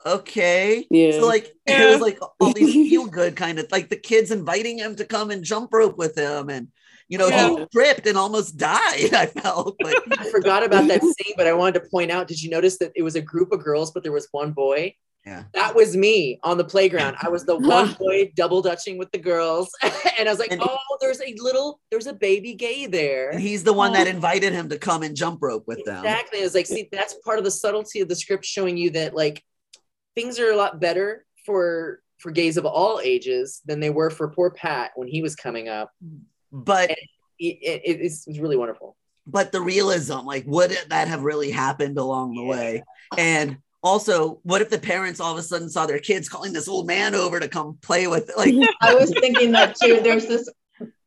okay. Yeah. so like it was like all these feel good kind of like the kids inviting him to come and jump rope with him and you know Yeah. he tripped and almost died i felt I forgot about that scene, but I wanted to point out. Did you notice that it was a group of girls, but there was one boy? Yeah. That was me on the playground. I was the one boy double dutching with the girls, and I was like, And- "Oh, there's a little, there's a baby gay there." and he's the one that oh. invited him to come and jump rope with them Exactly. I was like, see, that's part of the subtlety of the script showing you that like things are a lot better for for gays of all ages than they were for poor Pat when he was coming up. But It, it, it's, it's really wonderful. but the realism like would that have really happened along the Yeah. way and also what if the parents all of a sudden saw their kids calling this old man over to come play with like I was thinking that too. There's this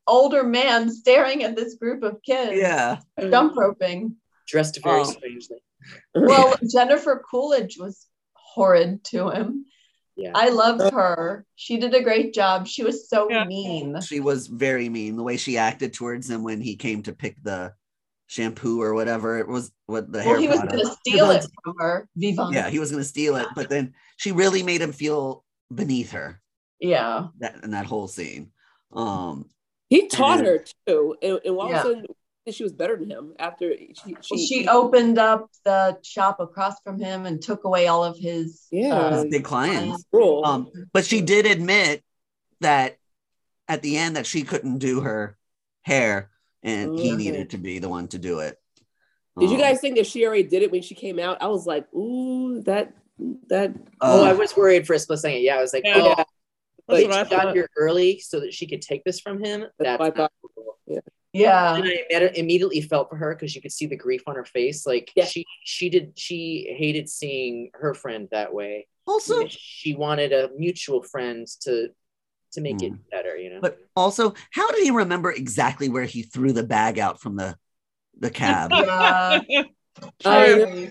older man staring at this group of kids yeah jump roping. Dressed very Oh. strangely. Well, Jennifer Coolidge was horrid to him. Yeah. I loved her. She did a great job. She was so Yeah. mean. she was very mean the way she acted towards him when he came to pick the shampoo or whatever it was what the hair Well, he was going to steal it from her. Vivant. yeah he was going to steal it but then she really made him feel beneath her Yeah. that in that whole scene um He taught And- her too, and, and all Yeah. Of she was better than him after she she, Well, she opened up the shop across from him and took away all of his Yeah. uh, his big clients rule. um but she did admit that at the end that she couldn't do her hair and he needed to be the one to do it Did you Um, guys think that she already did it when she came out? I was like, ooh, that that. Oh, uh, I was worried for a split second. Yeah, I was like, Yeah. oh, Yeah. That's but she got here early so that she could take this from him. That's, what I not thought. cool. yeah. And I immediately felt for her because you could see the grief on her face. Like Yeah. she she did she hated seeing her friend that way. also She wanted a mutual friend to to make it Hmm. better, you know. but also how did he remember exactly where he threw the bag out from the the cab Yeah. I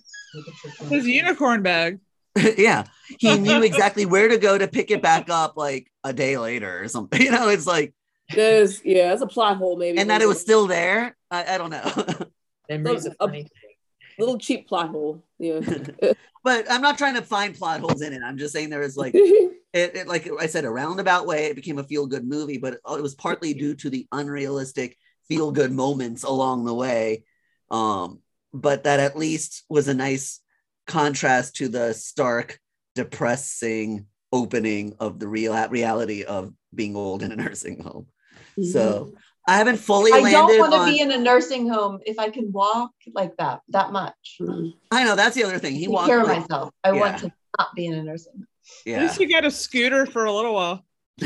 His unicorn bag. yeah he knew exactly where to go to pick it back up like a day later or something you know it's like There's yeah, it's a plot hole maybe. and that it was still there i, I don't know Memory's a a- funny thing. little cheap plot hole. Yeah. but i'm not trying to find plot holes in it i'm just saying there is like it, it like i said a roundabout way it became a feel good movie but it, it was partly due to the unrealistic feel good moments along the way um but that at least was a nice contrast to the stark depressing opening of the real reality of being old in a nursing home so mm-hmm. i haven't fully I landed don't want to on be in a nursing home if I can walk like that, that much. Mm-hmm. i know that's the other thing he Take walked care of like, myself. I want to not be in a nursing home. At yeah least you got a scooter for a little while.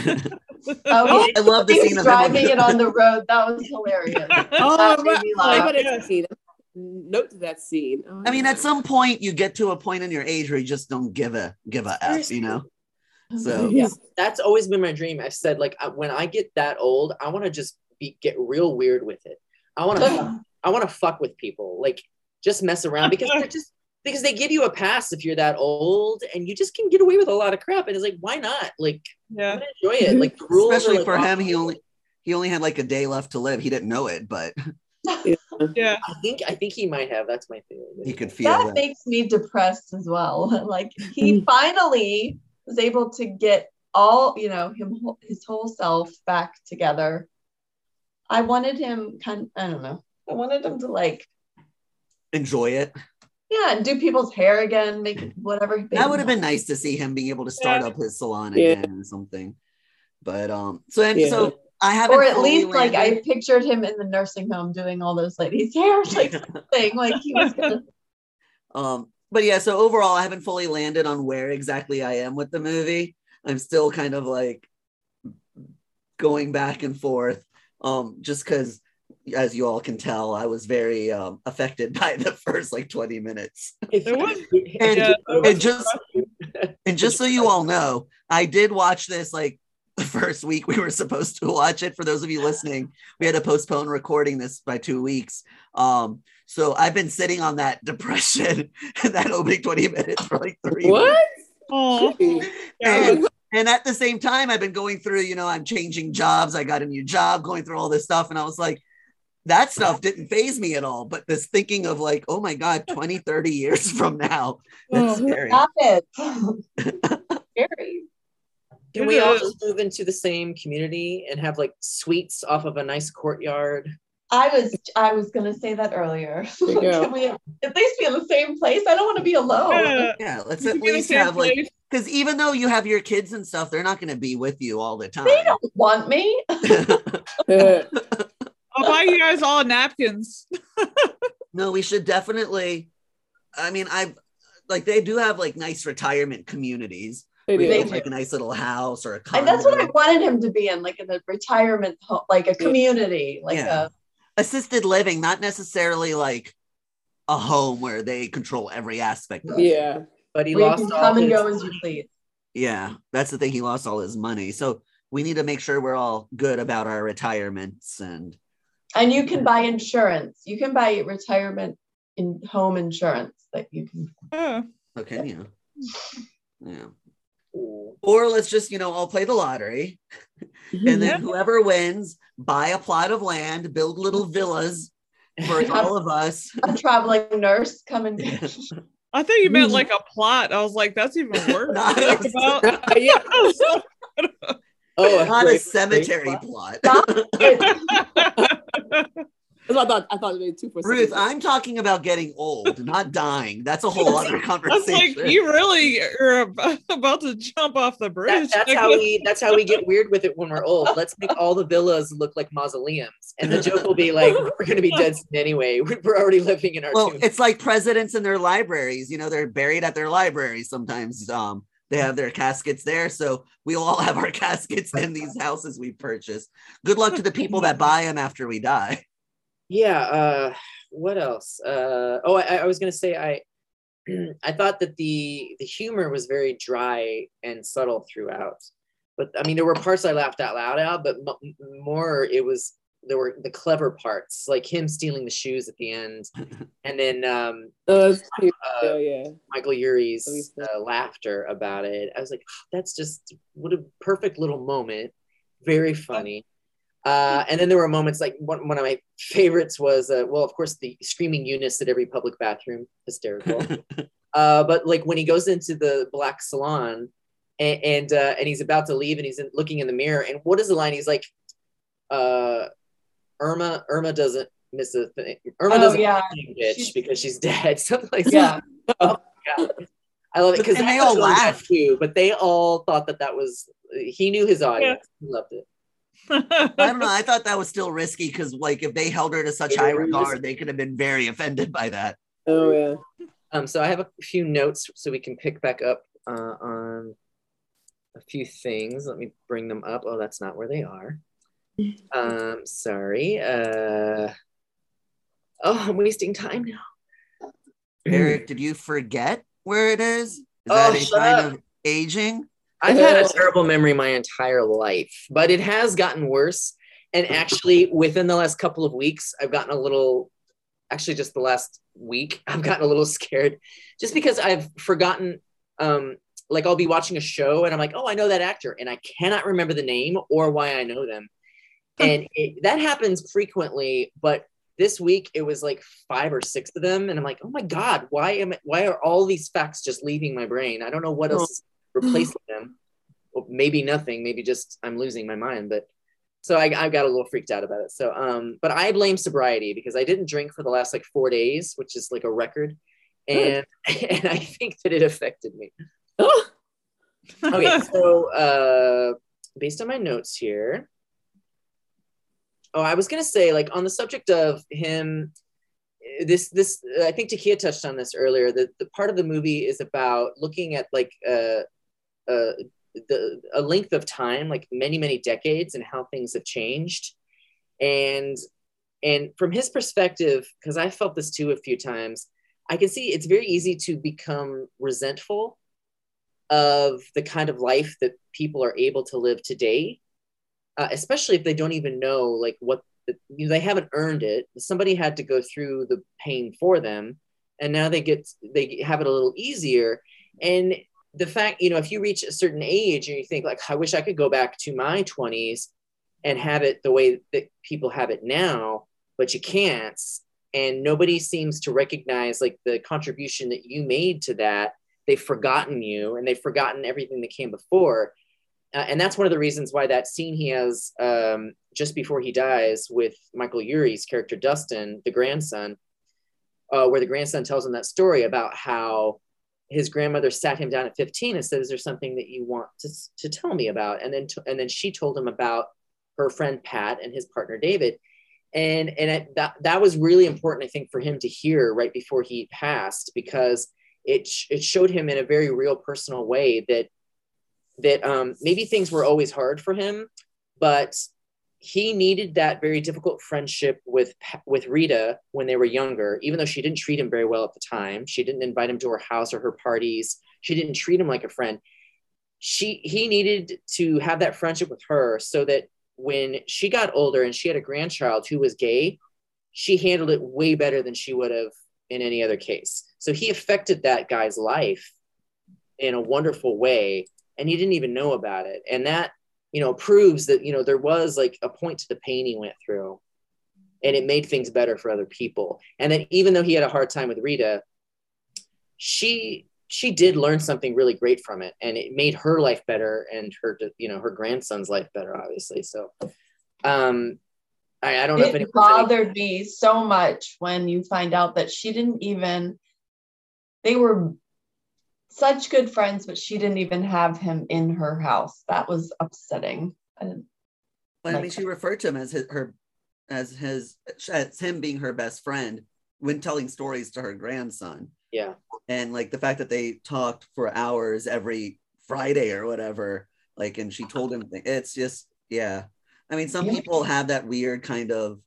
Oh, i love the he scene was of him driving it on the road. That was hilarious. Oh, That made Oh, laugh. I that scene. Note to that scene. Oh, I mean, at some point, you get to a point in your age where you just don't give a give a f, you know. So Yeah. That's always been my dream. I said like I- when I get that old, I want to just be get real weird with it. I want to I want to fuck with people, like just mess around because they're just because they give you a pass if you're that old, and you just can get away with a lot of crap. And it's like, why not? Like, Yeah. enjoy it. Mhm. Like the rules, especially like, for him, he only he only had like a day left to live. He didn't know it, but Yeah. I think I think he might have. That's my theory. He could feel that that. makes me depressed as well. like he mm. finally was able to get all, you know, him his whole self back together. I wanted him kind I don't know. I wanted him to like Enjoy it. yeah, and do people's hair again, make whatever. That would have been nice to see him being able to start Yeah. up his salon Yeah. again or something. But um, so and Yeah. so I haven't or at fully least like I pictured him in the nursing home doing all those ladies' hair, like thing. Like he was gonna Um, but yeah, so overall, I haven't fully landed on where exactly I am with the movie. I'm still kind of like going back and forth. Um, just because, as you all can tell, I was very um, affected by the first like 20 minutes. It was And, Yeah. and just and just so you all know, I did watch this like the first week we were supposed to watch it. For those of you listening, we had to postpone recording this by two weeks. Um, so I've been sitting on that depression and that opening 20 minutes for like three What? oh. And, and at the same time, I've been going through, you know, I'm changing jobs. I got a new job, going through all this stuff. And I was like, that stuff didn't phase me at all. But this thinking of like, oh my God, 20, 30 years from now, oh, that's Oh. scary. stop it. Scary. Can we all just move into the same community and have like suites off of a nice courtyard? I was I was gonna say that earlier. There you go. Can we at least be in the same place? I don't want to be alone. Yeah. Yeah, let's at could be in the least same have like because even though you have your kids and stuff, they're not going to be with you all the time. They don't want me. I'll buy you guys all napkins. no, we should definitely. I mean, I've like they do have like nice retirement communities. they do. have, like a nice little house or a condo. And that's what I wanted him to be in, like in a retirement home, like a community, like Yeah. a assisted living, not necessarily like a home where they control every aspect of it. Yeah. But he where you lost can all come and his go as you please. Yeah, that's the thing. He lost all his money, so we need to make sure we're all good about our retirements and And you can buy insurance. You can buy retirement in home insurance that you can. Hmm. Oh. okay, yeah, yeah. Ooh. Or let's just you know I'll play the lottery, mm-hmm. and then whoever wins buy a plot of land, build little villas for all of us. A traveling nurse come and I thought you meant mm. like a plot. I was like, that's even worse. No, about. Uh, oh, a Not a cemetery great plot. Stop it. That's what I thought. I thought maybe two for a Ruth, second. I'm talking about getting old, not dying. That's a whole other conversation. I was conversation. like, you really are about to jump off the That- bridge. that's how we that's how we get weird with it when we're old. Let's make all the villas look like mausoleums. And the joke will be like, we're gonna be dead soon anyway. We're already living in our well, tomb. it's like presidents in their libraries. You know, they're buried at their libraries sometimes. Um, they have their caskets there, so we'll all have our caskets in these houses we purchased. Good luck to the people that buy them after we die. Yeah uh what else? Uh oh i, I was gonna say i i thought that the the humor was very dry and subtle throughout. But i mean there were parts i laughed out loud at but m- more it was there were the clever parts like him stealing the shoes at the end and then um Oh, uh, yeah, yeah. michael Urie's uh, laughter about it. I was like "Ah, that's just what a perfect little moment. Very funny uh, and then there were moments like one, one of my favorites was, uh, well, of course, the screaming Eunice at every public bathroom, hysterical. uh, but like when he goes into the black salon and and, uh, and he's about to leave and he's in, looking in the mirror, and what is the line? He's like, uh, Irma, Irma doesn't miss a thing. Irma Oh, doesn't yeah. miss a thing, bitch She's- because she's dead. Something like Yeah. that. Oh, God. I love it because they all laughed. too, but they all thought that that was he knew his audience. He loved it. I don't know. I thought that was still risky because, like, if they held her to such high regard, they could have been very offended by that. Oh yeah. Um, so I have a few notes so we can pick back up uh, on a few things. Let me bring them up. Oh, that's not where they are. Um, sorry. Uh, oh, I'm wasting time now. Eric, did you forget where it is? Is Oh, that a shut sign up. of aging? I've had a terrible memory my entire life, but it has gotten worse. And actually, within the last couple of weeks, I've gotten a little, actually, just the last week, I've gotten a little scared just because I've forgotten. Um, like, I'll be watching a show and I'm like, oh, I know that actor. And I cannot remember the name or why I know them. And it, that happens frequently. But this week it was like five or six of them, and I'm like, oh my god, why am I, why are all these facts just leaving my brain? I don't know what else is replacing them. Well, maybe nothing. Maybe just I'm losing my mind. But so I, I got a little freaked out about it. So um, but I blame sobriety because I didn't drink for the last like four days, which is like a record, and and I think that it affected me. okay, so uh, based on my notes here, oh, I was gonna say like on the subject of him. This this I think Takia touched on this earlier. The the part of the movie is about looking at like uh, uh, the a length of time, like many many decades, and how things have changed, and and from his perspective, because I felt this too a few times, I can see it's very easy to become resentful of the kind of life that people are able to live today, uh, especially if they don't even know like what the, you know, they haven't earned it. Somebody had to go through the pain for them, and now they get they have it a little easier. And the fact, you know, if you reach a certain age and you think like, I wish I could go back to my twenties and have it the way that people have it now, but you can't. And nobody seems to recognize like the contribution that you made to that they've forgotten you and they've forgotten everything that came before. Uh, and that's one of the reasons why that scene he has um, just before he dies with Michael Urie's character Dustin, the grandson, uh, where the grandson tells him that story about how his grandmother sat him down at 15 and said, "Is there something that you want to, to tell me about?" And then t- and then she told him about her friend Pat and his partner David, and and it, that that was really important, I think, for him to hear right before he passed because it it showed him in a very real personal way that that um, maybe things were always hard for him, but he needed that very difficult friendship with with Rita when they were younger. Even though she didn't treat him very well at the time, she didn't invite him to her house or her parties. She didn't treat him like a friend. She he needed to have that friendship with her so that when she got older and she had a grandchild who was gay, she handled it way better than she would have in any other case. So he affected that guy's life in a wonderful way, and he didn't even know about it. And that, you know, proves that, you know, there was like a point to the pain he went through, and it made things better for other people. And then even though he had a hard time with Rita, she she did learn something really great from it and it made her life better and her you know her grandson's life better obviously so um I, I don't know if It bothered me so much when you find out that she didn't even, they were such good friends, but she didn't even have him in her house. That was upsetting. I didn't- But I mean, like she referred to him as his, her, as his, as him being her best friend when telling stories to her grandson. yeah And like the fact that they talked for hours every Friday or whatever, like, and she told him, it's just, yeah. I mean, some Yeah. people have that weird kind of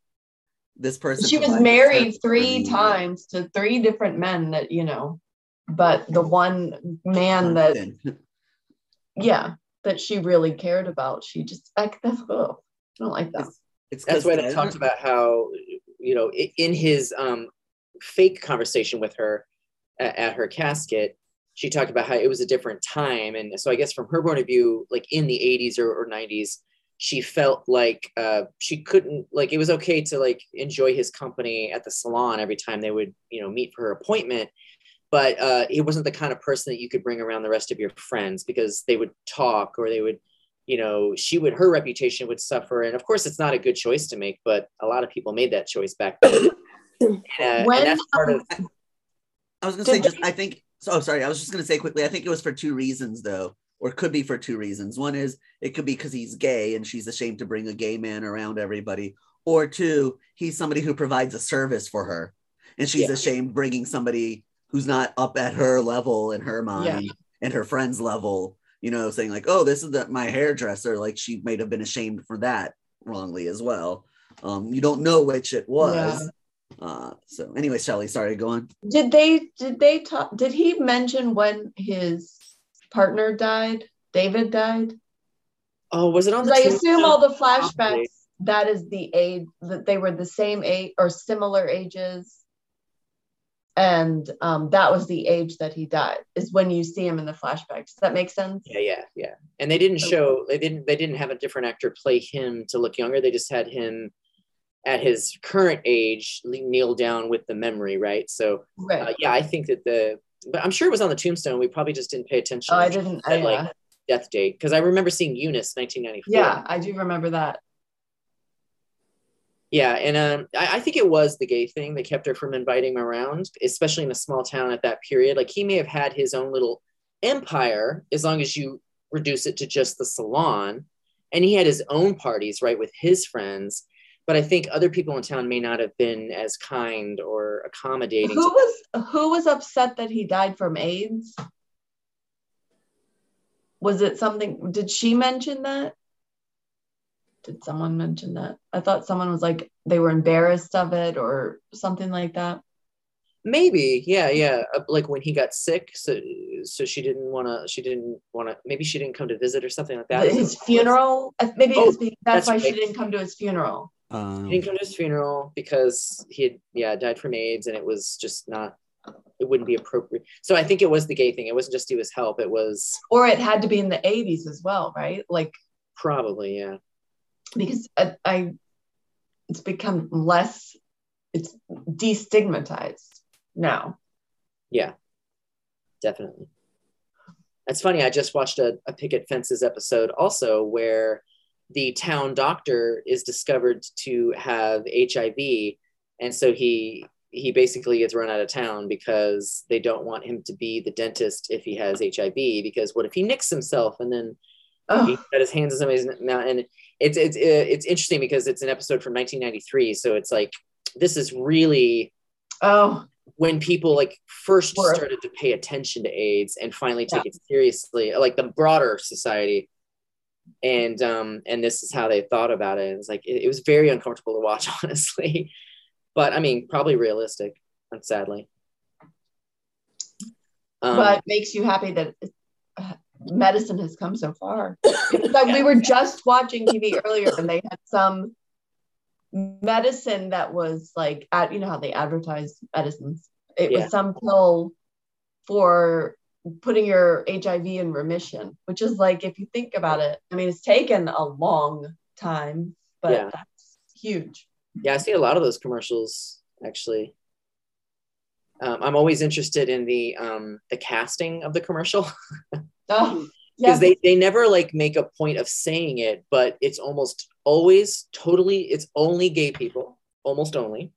this person. She was married three times to three different men that, you know, but the one man that, yeah, that she really cared about, she just, like, that's, oh, I don't like that. It's, it's that's 'cause why they I- talked about how you know in his um fake conversation with her at, at her casket she talked about how it was a different time. And so i guess from her point of view like in the 80s or, or 90s she felt like uh, she couldn't like it was okay to like enjoy his company at the salon every time they would you know meet for her appointment but uh, he wasn't the kind of person that you could bring around the rest of your friends because they would talk or they would you know she would her reputation would suffer and of course it's not a good choice to make but a lot of people made that choice back then and, uh, When- and that's part of I was gonna say just they- I think so oh, sorry, I was just gonna say quickly, I think it was for two reasons though, or could be for two reasons. One is it could be because he's gay and she's ashamed to bring a gay man around everybody, or two, he's somebody who provides a service for her and she's Yeah. ashamed bringing somebody who's not up at her level in her mind Yeah. and her friend's level, you know, saying like, oh, this is the, my hairdresser. Like she might have been ashamed for that wrongly as well. Um, you don't know which it was. Uh, so anyway, Shelly, sorry, go on. Did they did they talk did he mention when his partner died? David died? oh was it on the I assume all the flashbacks that is the age that they were the same age or similar ages. And um, that was the age that he died, is when you see him in the flashbacks. Does that make sense? Yeah, yeah, yeah. And they didn't show they didn't they didn't have a different actor play him to look younger. They just had him at his current age kneel down with the memory, right? So Right. uh, yeah, I think that the but I'm sure it was on the tombstone. We probably just didn't pay attention. oh, I didn't. I, like yeah. death date because I remember seeing Eunice 1994. yeah, I do remember that. Yeah, and um, I, I think it was the gay thing that kept her from inviting him around, especially in a small town at that period. Like he may have had his own little empire as long as you reduce it to just the salon, and he had his own parties right with his friends. But I think other people in town may not have been as kind or accommodating. Who was who was upset that he died from AIDS? Was it something? Did she mention that? Did someone mention that? I thought someone was like they were embarrassed of it or something like that. Maybe, yeah, yeah. Uh, Like when he got sick, so so she didn't want to. She didn't want to. Maybe she didn't come to visit or something like that. his funeral. Maybe it Oh, was that's, that's why she didn't come to his funeral. Um, He didn't come to his funeral because he had yeah died from AIDS, and it was just not. It wouldn't be appropriate. So I think it was the gay thing. It wasn't just he was help. It was Or it had to be in the 80s as well, right? Like probably yeah. Because I, I it's become less it's destigmatized now. Yeah, definitely. That's funny. I just watched a, a Picket Fences episode also where the town doctor is discovered to have HIV. And so he he basically gets run out of town because they don't want him to be the dentist if he has HIV. Because what if he nicks himself and then he Oh, got his hands in somebody's mouth? And it's it's it's interesting because it's an episode from 1993. So it's like this is really oh, when people like first Sure. started to pay attention to AIDS and finally take it seriously, like the broader society. And um, and this is how they thought about it. It's like it, it was very uncomfortable to watch, honestly. But I mean, probably realistic, sadly. Um, but it makes you happy that uh, medicine has come so far. Like, we were just watching TV earlier and they had some medicine that was like at you know how they advertise medicines. It Yeah. was some pill for putting your HIV in remission, which is like if you think about it, I mean it's taken a long time, but Yeah. that's huge. yeah, I see a lot of those commercials actually. Um, I'm always interested in the um, the casting of the commercial. Oh, because they they never like make a point of saying it but it's almost always totally it's only gay people almost only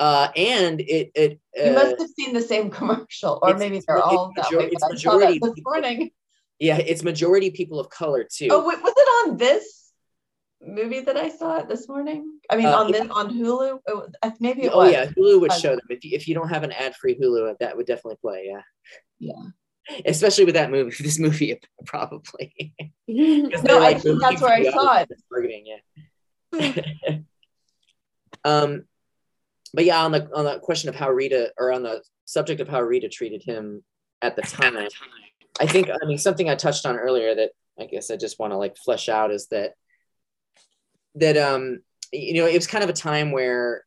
uh and it it you uh, must have seen the same commercial, or maybe it's they're ma- all it's that major- way. it's that majority this people. morning. yeah it's majority people of color too Oh, wait, was it on this movie that I saw it this morning? I mean, Uh, on this on Hulu. It was, uh, maybe it oh was. yeah hulu would Uh, show them if you, if you don't have an ad-free hulu that would definitely play yeah Yeah. Especially with that movie this movie probably. No, they're, I think that's where I saw it. targeting yeah um but yeah on the on the question of how rita or on the subject of how rita treated him at the time i think i mean something i touched on earlier that i guess i just want to like flesh out is that that um you know it was kind of a time where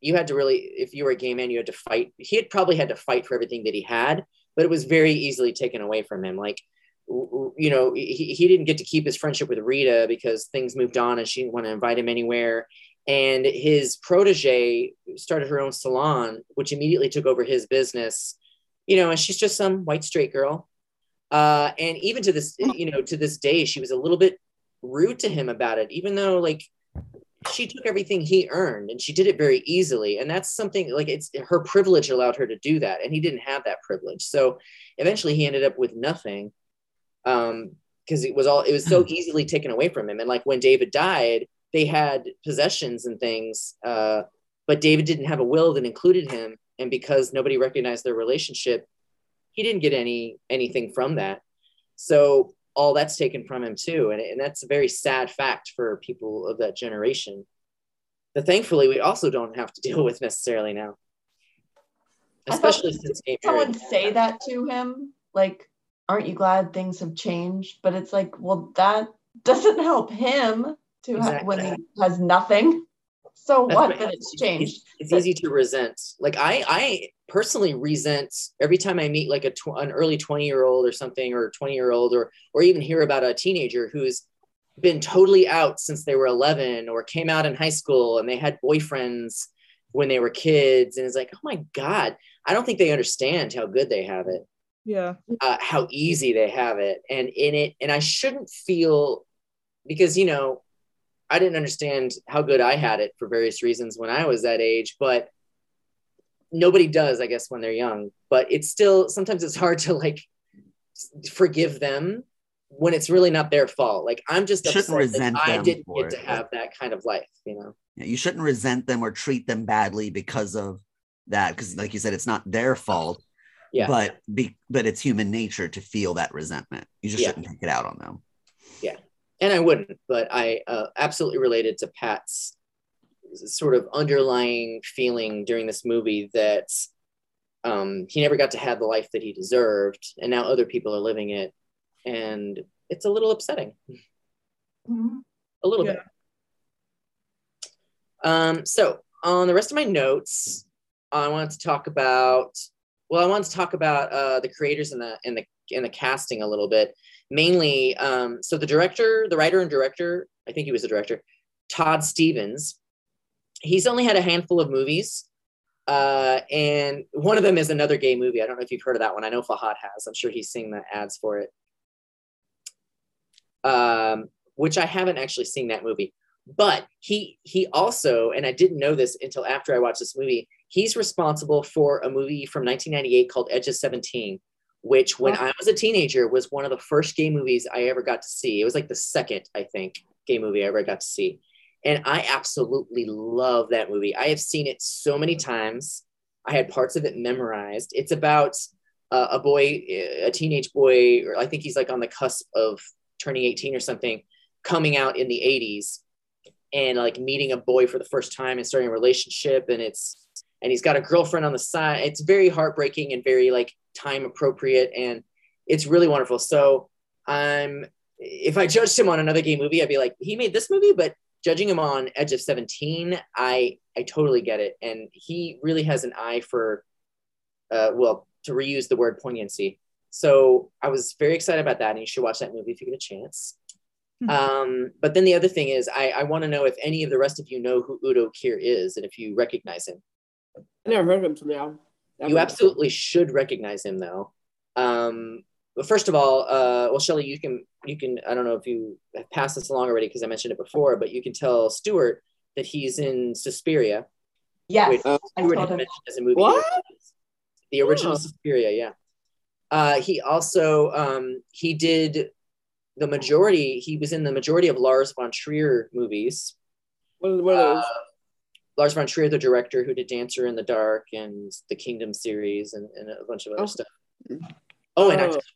you had to really if you were a gay man you had to fight he had probably had to fight for everything that he had but it was very easily taken away from him. Like you know he, he didn't get to keep his friendship with rita because things moved on and she didn't want to invite him anywhere. And his protege started her own salon which immediately took over his business. You know and she's just some white straight girl. Uh, and even to this you know to this day she was a little bit rude to him about it even though like she took everything he earned and she did it very easily. And that's something like it's her privilege allowed her to do that and he didn't have that privilege. So eventually he ended up with nothing um because it was all it was so easily taken away from him. And like when david died they had possessions and things uh but david didn't have a will that included him. And because nobody recognized their relationship he didn't get any anything from that. So all that's taken from him too and, and that's a very sad fact for people of that generation that thankfully we also don't have to deal with necessarily now especially since Someone say that to him, like, "Aren't you glad things have changed?" But it's like, well, that doesn't help him to ha- when he has nothing. So That's what right. that it's changed? it's easy to resent like i i personally resent every time i meet like a tw- an early 20 year old or something or 20 year old or or even hear about a teenager who's been totally out since they were 11 or came out in high school and they had boyfriends when they were kids and it's like oh my god i don't think they understand how good they have it Yeah. uh, how easy they have it and in it and i shouldn't feel because you know i didn't understand how good i had it for various reasons when i was that age but nobody does i guess when they're young. But it's still sometimes it's hard to like forgive them when it's really not their fault. Like i'm just upset that i didn't get to have that kind of life you know? Yeah, you shouldn't resent them or treat them badly because of that because like you said it's not their fault yeah. but be but it's human nature to feel that resentment. You just Yeah. shouldn't take it out on them and I wouldn't, but I uh, absolutely related to Pat's sort of underlying feeling during this movie that um, he never got to have the life that he deserved, and now other people are living it, and it's a little upsetting, Mhm. a little Yeah. bit. Um, so on the rest of my notes, I wanted to talk about. Well, I wanted to talk about uh, the creators and the and the and the casting a little bit. Mainly, um, so the director, the writer and director, I think he was the director, Todd Stephens. He's only had a handful of movies, uh, and one of them is another gay movie. I don't know if you've heard of that one. I know Fahad has. I'm sure he's seen the ads for it. Um, which I haven't actually seen that movie. But he he also, and I didn't know this until after I watched this movie. He's responsible for a movie from 1998 called Edge of 17, which when I was a teenager was one of the first gay movies I ever got to see. It was like the second, I think, gay movie I ever got to see. And I absolutely love that movie. I have seen it so many times. I had parts of it memorized. It's about uh, a boy, a teenage boy, or I think he's like on the cusp of turning 18 or something, coming out in the 80s and like meeting a boy for the first time and starting a relationship. And it's, and he's got a girlfriend on the side. It's very heartbreaking and very like time appropriate. And it's really wonderful. So I'm, if I judged him on another gay movie, I'd be like, he made this movie, but judging him on Edge of 17, I, I totally get it. And he really has an eye for, uh, well, to reuse the word poignancy. So I was very excited about that. And you should watch that movie if you get a chance. Hmm. Um, but then the other thing is, I, I want to know if any of the rest of you know who Udo Kier is and if you recognize him. I never heard of him till now. You absolutely should recognize him, though. Um, but first of all, uh, well, Shelly, you can you can I don't know if you have passed this along already because I mentioned it before, but you can tell Stuart that he's in Suspiria, Yes, which Uh, I Stuart told had mentioned as a movie. What? The original Oh. Suspiria, yeah. Uh, he also um, he did the majority. He was in the majority of Lars von Trier movies. What, what are those? Lars von Trier, the director who did Dancer in the Dark and the Kingdom series and, and a bunch of other Oh. stuff. Oh, and I Oh. just,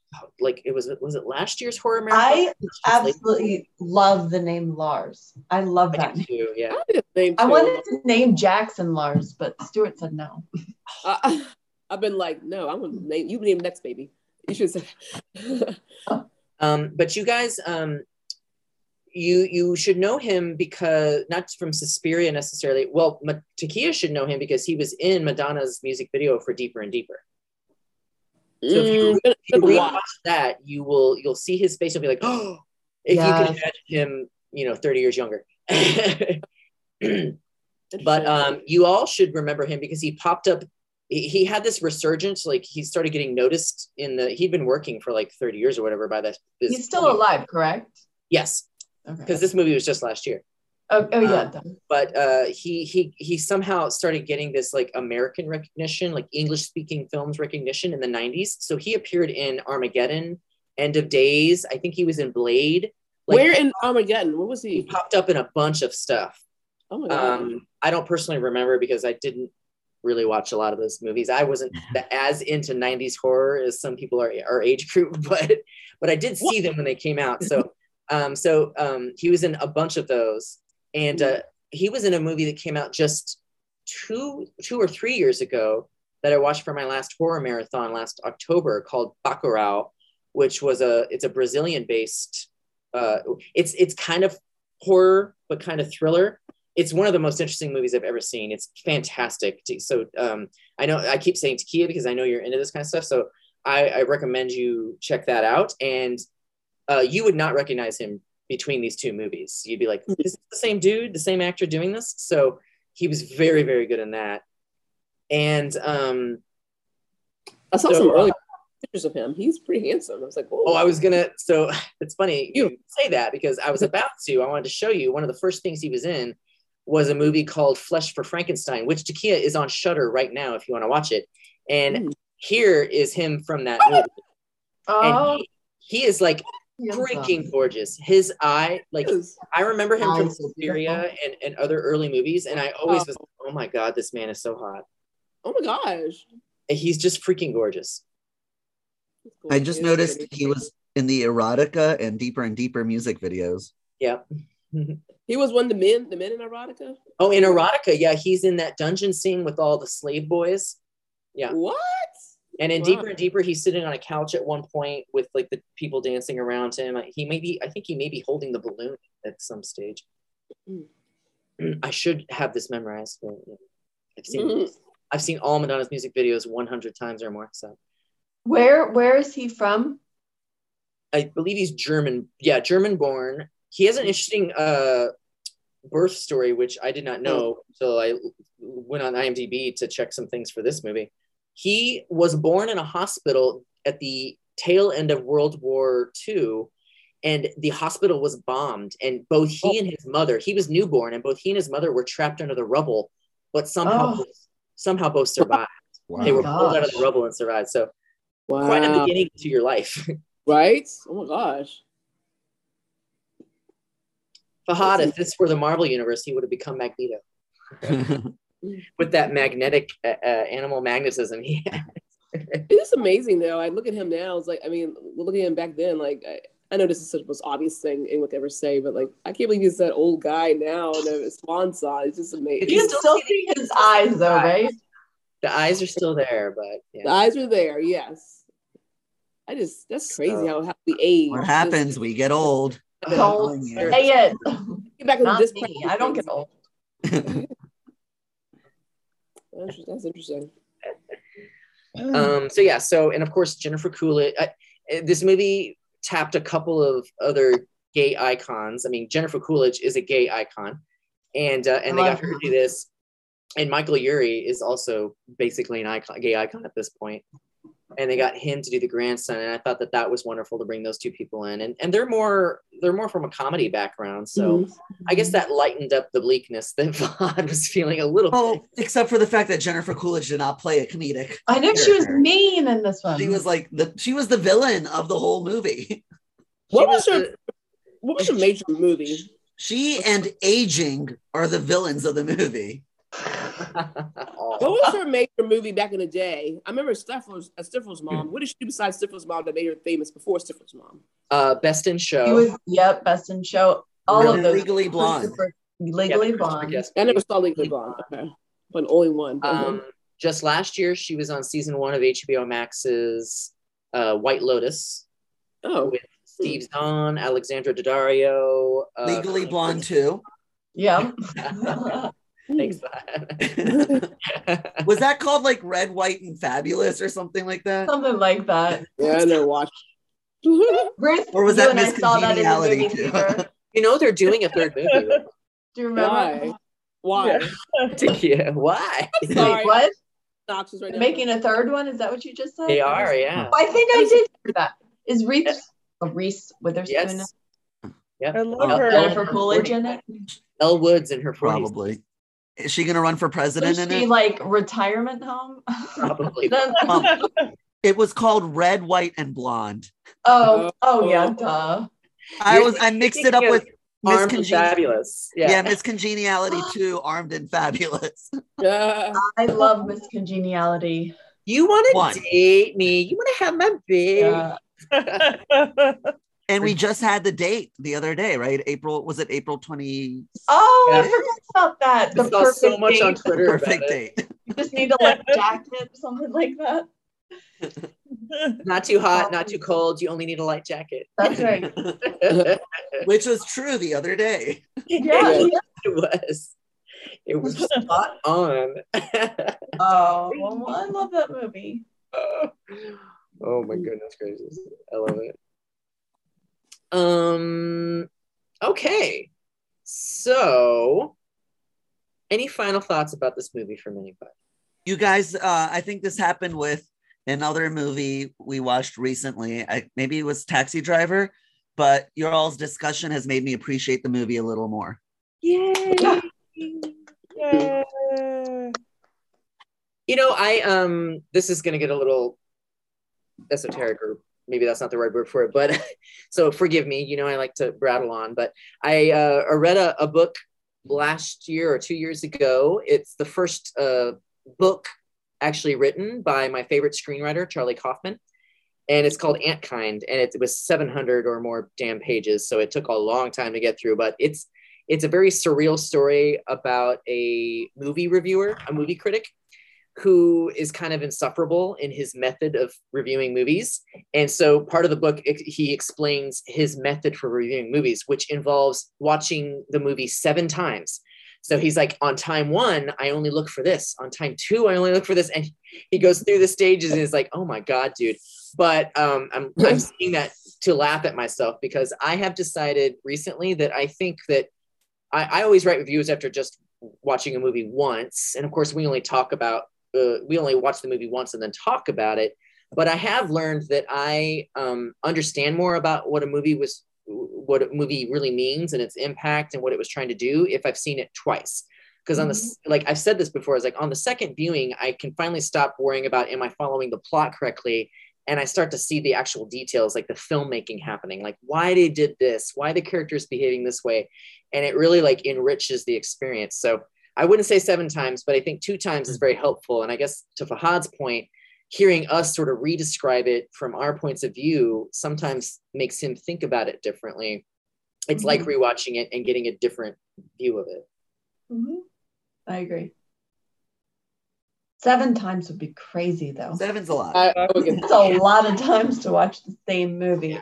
like it was was it last year's horror marathon? I It's like- absolutely love the name Lars. I love I that name. too, yeah. I, did the I wanted to name Jackson Lars, but Stuart said no. I, I've been like, no, I'm gonna name you name next baby. You should say. Um, but you guys, um, you you should know him because not from Suspiria necessarily. Well, Takia should know him because he was in Madonna's music video for Deeper and Deeper. So if you, Mm, if you been a while. rewatch that, you will you'll see his face and be like, oh, if you can imagine him, you know, 30 years younger. but um, you all should remember him because he popped up. He he had this resurgence, like he started getting noticed in the. He'd been working for like 30 years or whatever by that. He's still alive, correct? Yes, Okay. because this movie was just last year. Oh, oh yeah. um. But uh, he he he somehow started getting this like American recognition, like English speaking films recognition in the 90s. So he appeared in Armageddon, End of Days. I think he was in Blade. Like, Where in Armageddon? What was he he? popped up in a bunch of stuff. Oh my god. Um, I don't personally remember because I didn't really watch a lot of those movies. I wasn't as into 90s horror as some people are our age group, but but I did see them when they came out. So um, so um, he was in a bunch of those, and uh, he was in a movie that came out just two two or three years ago that I watched for my last horror marathon last October called Bacurau, which was a it's a Brazilian based. Uh, it's it's kind of horror but kind of thriller it's one of the most interesting movies I've ever seen. It's fantastic. So um, I know I keep saying Takia because I know you're into this kind of stuff. So I, I recommend you check that out. And uh, you would not recognize him between these two movies. You'd be like, is this the same dude, the same actor doing this? So he was very, very good in that. And um, I saw So, some early pictures of him. He's pretty handsome. I was like, whoa. oh, I was gonna. So it's funny you say that because I was about to. I wanted to show you one of the first things he was in was a movie called Flesh for Frankenstein, which Takia is on Shudder right now if you want to watch it. And Mm. here is him from that movie. Oh, And he, he is like freaking gorgeous. His eye, like I remember him from Eyes and, and other early movies, and I always was, oh. oh my god, this man is so hot. Oh my gosh. And He's just freaking gorgeous. I just noticed he was in the erotica and deeper and deeper music videos. Yeah. He was one of the men, the men in erotica. Oh, in erotica, yeah, he's in that dungeon scene with all the slave boys. Yeah. What? And in Wow. deeper and deeper, he's sitting on a couch at one point with like the people dancing around him. He may be, I think he may be holding the balloon at some stage. Mm. I should have this memorized. But. I've seen Mhm. I've seen all Madonna's music videos 100 times or more. So where where is he from? I believe he's German. Yeah, German born. He has an interesting uh, birth story, which I did not know until I went on IMDb to check some things for this movie. He was born in a hospital at the tail end of World War II, and the hospital was bombed. And both he oh. and his mother, he was newborn, and both he and his mother were trapped under the rubble, but somehow, Oh. somehow both survived. Wow. They were pulled out of the rubble and survived. So Wow. quite a beginning to your life. Right? Oh my gosh. Fahad, if this were the Marvel universe, he would have become Magneto with that magnetic uh, uh, animal magnetism he has. It's amazing though. I look at him now. It's like, I mean, looking at him back then, like, I, I know this is such the most obvious thing anyone could ever say, but like, I can't believe he's that old guy now and a swan song. It's just amazing. You can still see his eyes though, right? The eyes are still there, but The eyes are there, yes. I just, that's crazy So- how, how we age. what happens? We get old. Don't Yeah. say it. Get back into Not this. me. I don't get old. That's, interesting. Um, so yeah, so and of course Jennifer Coolidge. Uh, this movie tapped a couple of other gay icons. I mean, Jennifer Coolidge is a gay icon, and uh, and they got her to do this. And Michael Urie is also basically an icon, gay icon at this point. And they got him to do the grandson, and I thought that that was wonderful to bring those two people in. And and they're more they're more from a comedy background, so Mhm. I guess that lightened up the bleakness that Vaughn was feeling a little. oh bit. except for the fact that Jennifer Coolidge did not play a comedic. I know she was mean in this one. She was like the she was the villain of the whole movie. What She was her, the- what was her major movie? She and aging are the villains of the movie. Aw. What was her major movie back in the day? I remember Stifler's, uh, Stifler's mom. What did she do besides Stifler's mom that made her famous before Stifler's mom? uh, Best in Show. He was yep, best in show. All Really of those. Legally Blonde. Christopher- Yeah, Legally the Christopher blonde. Guest I never movie. saw Legally Blonde. Okay, but only one. Um, just last year, she was on season one of HBO Max's uh, White Lotus oh, with Steve Zahn, Alexandra Daddario. Uh, Legally Blonde too. Yeah. Thanks. Hmm. Was that called like Red, White, and Fabulous or something like that? Something like that. yeah, I never watched. Ruth, Or was that and I saw that in the movie too? you know they're doing a third movie. right? Do you remember? Why? Why? yeah, why? Sorry. Wait, what? Obnoxious right now. Making a third one? Is that what you just said? They are, yeah. Oh, I think I did hear that. Is Reese, oh, Reese Witherspoon? Yes. Yeah. I love Oh, her. Jennifer Coolidge in it? Elle Woods in her 40s. Probably. Is she gonna run for president Was in she it? like retirement home? Probably. Um, it was called Red, White, and Blonde. oh, oh yeah, duh. I was I mixed it up with Miss Armed fabulous. Yeah, Yeah. Miss Congeniality too, Armed and Fabulous. Yeah. I love Miss Congeniality. You want to date me? You want to have my baby? Yeah. And we just had the date the other day, right? April was it April 20 Oh, Yeah. I forgot about that. I The saw perfect so much on date. Twitter. about perfect date. You just need to like jacket, something like that. Not too hot, not too um, cold. You only need a light jacket. That's right. Which was true the other day. Yeah. Yeah. it was. It was spot on. Oh, well, I love that movie. oh my goodness gracious. I love it. Um Okay. So, any final thoughts about this movie from anybody? You guys, uh, I think this happened with another movie we watched recently. I, maybe it was Taxi Driver, but your all's discussion has made me appreciate the movie a little more. Yay! Yeah. You know, I um this is gonna get a little esoteric or maybe that's not the right word for it, but so forgive me, you know, I like to rattle on, but I uh I read a, a book last year or two years ago. It's the first uh book actually written by my favorite screenwriter, Charlie Kaufman. And it's called Antkind, and it was 700 or more damn pages. So it took a long time to get through, but it's it's a very surreal story about a movie reviewer, a movie critic, who is kind of insufferable in his method of reviewing movies. And so part of the book, he explains his method for reviewing movies, which involves watching the movie seven times. So he's like, on time one, I only look for this. On time two, I only look for this. And he goes through the stages and is like, oh my God, dude. But um, I'm, I'm saying that to laugh at myself because I have decided recently that I think that I, I always write reviews after just watching a movie once. And of course, we only talk about, uh, we only watch the movie once and then talk about it. But I have learned that I um, understand more about what a movie was, what a movie really means and its impact and what it was trying to do if I've seen it twice. Because on the like I've said this before, is like on the second viewing, I can finally stop worrying about am I following the plot correctly, and I start to see the actual details, like the filmmaking happening, like why they did this, why the characters behaving this way, and it really like enriches the experience. So I wouldn't say seven times, but I think two times is very helpful. And I guess to Fahad's point, hearing us sort of redescribe it from our points of view sometimes makes him think about it differently. It's like rewatching it and getting a different view of it. Mhm. I agree. Seven times would be crazy, though. Seven's a lot. I, I would get- That's a lot of times to watch the same movie.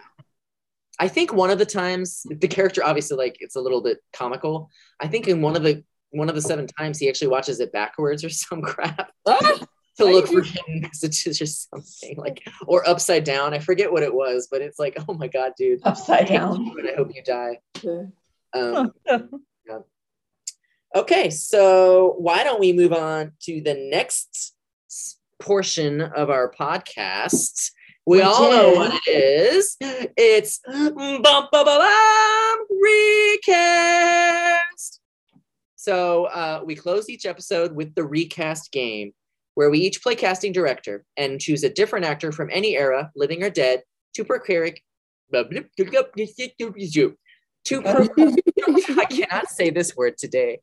I think one of the times the character obviously like it's a little bit comical. I think in one of the one of the seven times he actually watches it backwards or some crap Ah! to look for hidden messages or something like or upside down. I forget what it was, but it's like, oh my god, dude. Upside down. you and I hope you die. Um, yeah. Okay, so why don't we move on to the next portion of our podcast? We Which all know what it is. It's bum, bum, bum, bum, recast. So uh, we close each episode with the recast game, where we each play casting director and choose a different actor from any era, living or dead, to procure to perform. I cannot say this word today.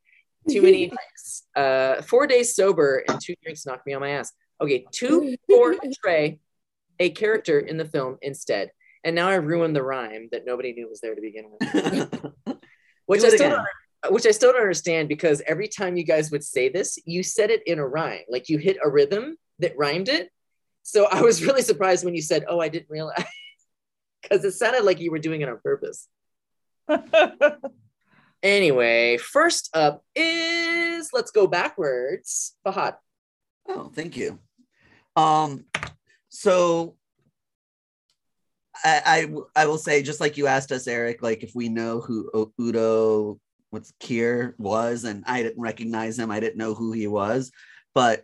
Too many drinks. Uh, four days sober and two drinks knocked me on my ass. Okay, to portray a character in the film instead. And now I've ruined the rhyme that nobody knew was there to begin with. Which Do I it still again. don't, which I still don't understand because every time you guys would say this, you said it in a rhyme. Like you hit a rhythm that rhymed it. So I was really surprised when you said, "Oh, I didn't realize," because it sounded like you were doing it on purpose. Anyway, first up is let's go backwards. Fahad. Oh, thank you. Um, so I, I, I will say, just like you asked us, Eric, like if we know who O- Udo what's Kier was, and I didn't recognize him, I didn't know who he was, but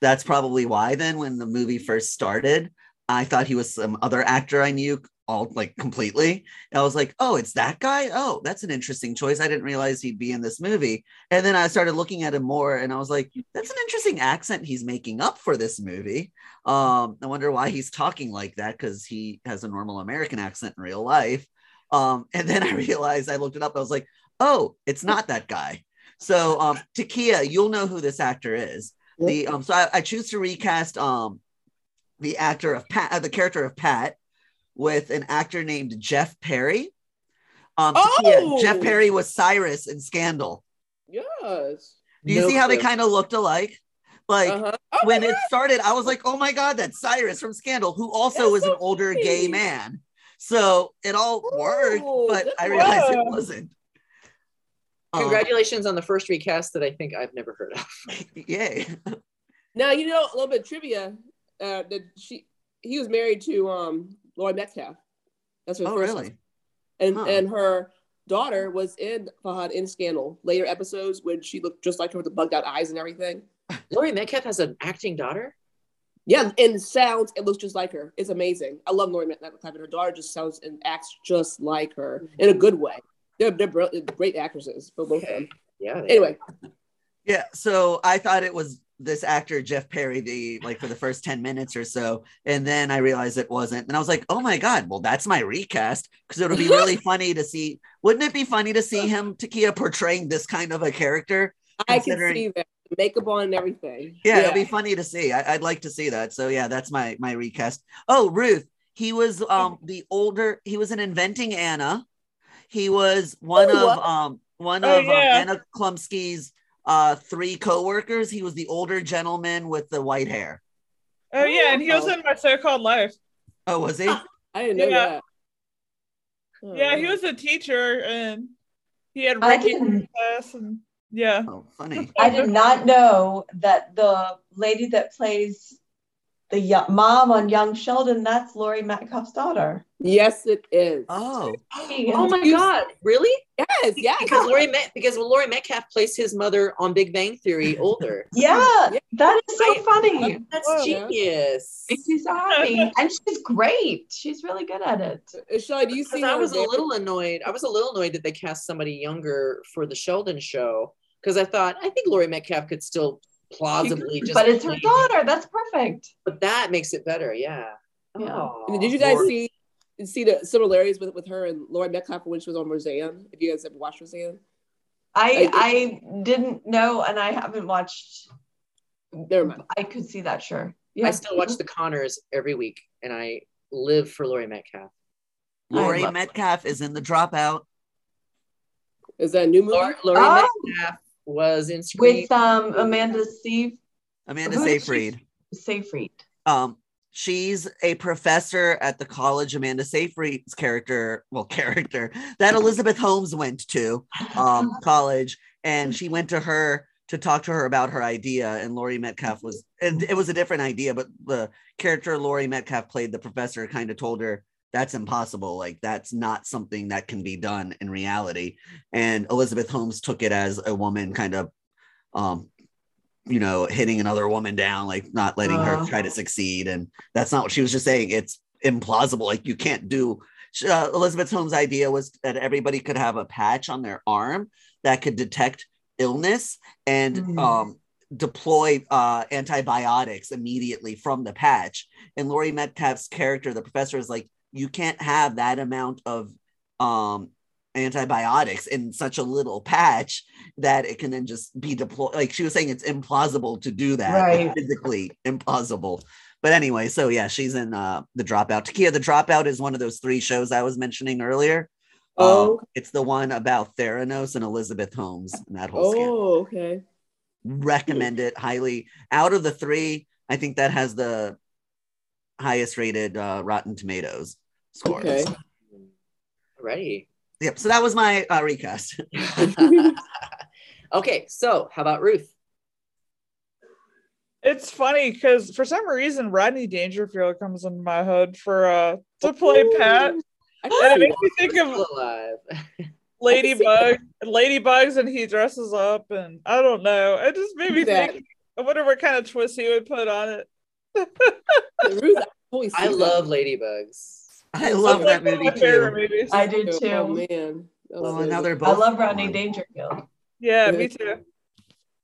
that's probably why then when the movie first started, I thought he was some other actor I knew all like completely. And I was like, oh, it's that guy. Oh, that's an interesting choice. I didn't realize he'd be in this movie. And then I started looking at him more and I was like, that's an interesting accent he's making up for this movie. Um, I wonder why he's talking like that because he has a normal American accent in real life. Um, and then I realized I looked it up. I was like, oh, it's not that guy. So um, Takia, you'll know who this actor is. The um, so I, I choose to recast um the actor of Pat, uh, the character of Pat, with an actor named Jeff Perry. Um, Takia, Oh! Jeff Perry was Cyrus in Scandal. Yes. Do you No see how they kind of looked alike? Like Uh-huh. Oh when it started, I was like, oh my God, that's Cyrus from Scandal, who also That's was so an older funny. gay man. So it all worked, Ooh, but I realized it job. Um, Congratulations on the first recast that I think I've never heard of. yay. Now you know a little bit of trivia. Uh, that she he was married to um Laurie Metcalf. That's her Oh, first really? and Huh. and her daughter was in Fahad in Scandal later episodes when she looked just like her with the bugged out eyes and everything. Laurie Metcalf has an acting daughter. Yeah, and sounds it looks just like her. It's amazing. I love Laurie Metcalf, and her daughter just sounds and acts just like her in a good way. They're they're br- great actresses, for both of them. Yeah. they- Anyway, Yeah, so I thought it was this actor Jeff Perry the like for the first 10 minutes or so and then I realized it wasn't and I was like, "Oh my god, well that's my recast because it would be really funny to see wouldn't it be funny to see him Takia portraying this kind of a character? I can see that makeup on and everything. Yeah, it'd be funny to see. I, would like to see that. So yeah, that's my my recast. Oh, Ruth, he was um the older. He was in Inventing Anna. He was one Oh, of what? um one Oh, of um, yeah. Anna Chlumsky's uh three coworkers. He was the older gentleman with the white hair. Oh yeah, and he was Oh. in my so-called life. Oh, was he? I didn't know Yeah. that. Oh, Yeah, he was a teacher and he had I Ricky didn't- class and yeah. Oh, funny. I did not know that the lady that plays the mom on Young Sheldon, that's Laurie Metcalf's daughter. Yes, it is. Oh, Oh my You- God! Really? yes, yes. Because Laurie Met because Laurie Metcalf plays his mother on Big Bang Theory older. Yeah, Yeah. that is so I- funny. That's Oh, genius. Makes me so happy. and she's great. She's really good at it. Uh, Shelly, do you see? I her was a there? little annoyed. I was a little annoyed that they cast somebody younger for the Sheldon show because I thought I think Laurie Metcalf could still plausibly just. but it's her play- daughter. That's perfect. But that makes it better. Yeah. Yeah. Oh, did you guys Laurie- see see the similarities with with her and Laurie Metcalf when she was on Roseanne? If you guys ever watched Roseanne, I I- I didn't know, and I haven't watched. never mind. I could see that. Sure. yeah. I still watch The Connors every week, and I live for Laurie Metcalf. Laurie love- Metcalf is in the Dropout. Is that a new movie? Laurie, Laurie Oh. Metcalf was in Scream. with um Amanda Steve Amanda Who is she? Seyfried. Seyfried. um she's a professor at the college amanda seyfried's character well character that elizabeth holmes went to um college and she went to her to talk to her about her idea and Laurie Metcalf was and it was a different idea but the character Laurie Metcalf played the professor kind of told her that's impossible like that's not something that can be done in reality and Elizabeth Holmes took it as a woman kind of um you know hitting another woman down like not letting her try to succeed and that's not what she was just saying it's implausible like you can't do uh, Elizabeth Holmes' idea was that everybody could have a patch on their arm that could detect illness and Mm. um, deploy uh, antibiotics immediately from the patch. And Laurie Metcalf's character, the professor, is like, you can't have that amount of um, antibiotics in such a little patch that it can then just be deployed. Like she was saying, it's implausible to do that. Right. Physically implausible. But anyway, so yeah, she's in uh, the Dropout. Takia, the Dropout is one of those three shows I was mentioning earlier. Oh. Um, it's the one about Theranos and Elizabeth Holmes and that whole scandal. Oh, okay. Recommend it highly. Out of the three, I think that has the highest rated uh, Rotten Tomatoes scores. Okay. Ready. Yep. So that was my uh, recast. okay, so how about Ruth? It's funny because for some reason Rodney Dangerfield comes into my head for uh to play Pat. I And it can makes me think of alive. Ladybug, Ladybugs, and he dresses up, and I don't know. It just made me that. think. I wonder what kind of twist he would put on it. Ruth, I totally see I love ladybugs. I love that movie my favorite too. movies. I do Oh too. man. That Oh, good. now they're I love Rodney. Dangerfield. Yeah, me too.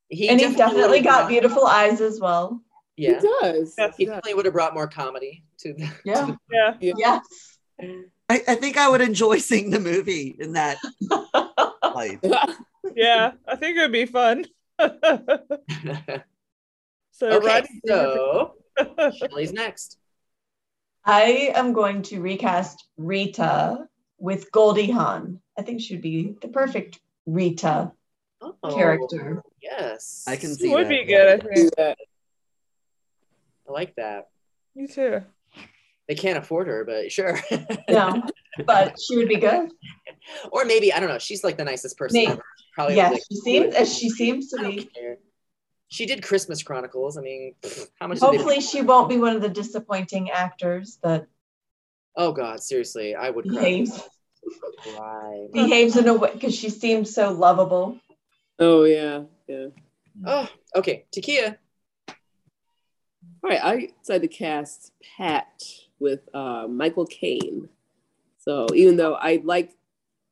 He and he definitely got brought- beautiful eyes as well. Yeah, he does. Yes. he definitely would have brought more comedy to the. Yeah. Yeah. Yes. I, I think I would enjoy seeing the movie in that light. Yeah, I think it would be fun. so okay, so Dangerfield- Shelly's next. I am going to recast Rita with Goldie Hawn. I think she would be the perfect Rita Oh, character. Yes, I can see it would that. be good. I think. that. I like that. Me too. They can't afford her, but sure. No, but she would be good. or maybe I don't know. She's like the nicest person Maybe. ever. Probably Yes, like, she seems as she seems to I don't be. care. She did Christmas Chronicles. I mean, how much? Did Hopefully, she won't be one of the disappointing actors that Oh God, seriously, I would cry. behaves Right. behaves in a way because she seems so lovable. Oh yeah, yeah. Oh, okay. Takia. All right, I decided to cast Pat with uh, Michael Caine. So even though I like,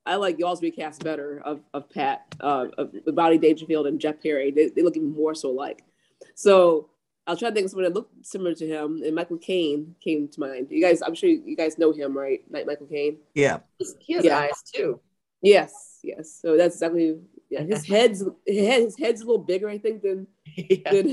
I like y'all's recast better of, of Pat, uh, of with Rodney Dangerfield and Jeff Perry. They, they look even more so alike. So I was trying to think of someone that looked similar to him, and Michael Caine came to mind. You guys, I'm sure you guys know him, right? Like Michael Caine. Yeah. He has Yeah. eyes too. Yes, yes. So that's exactly. Yeah, his head's his head- his head's a little bigger, I think, than yeah. than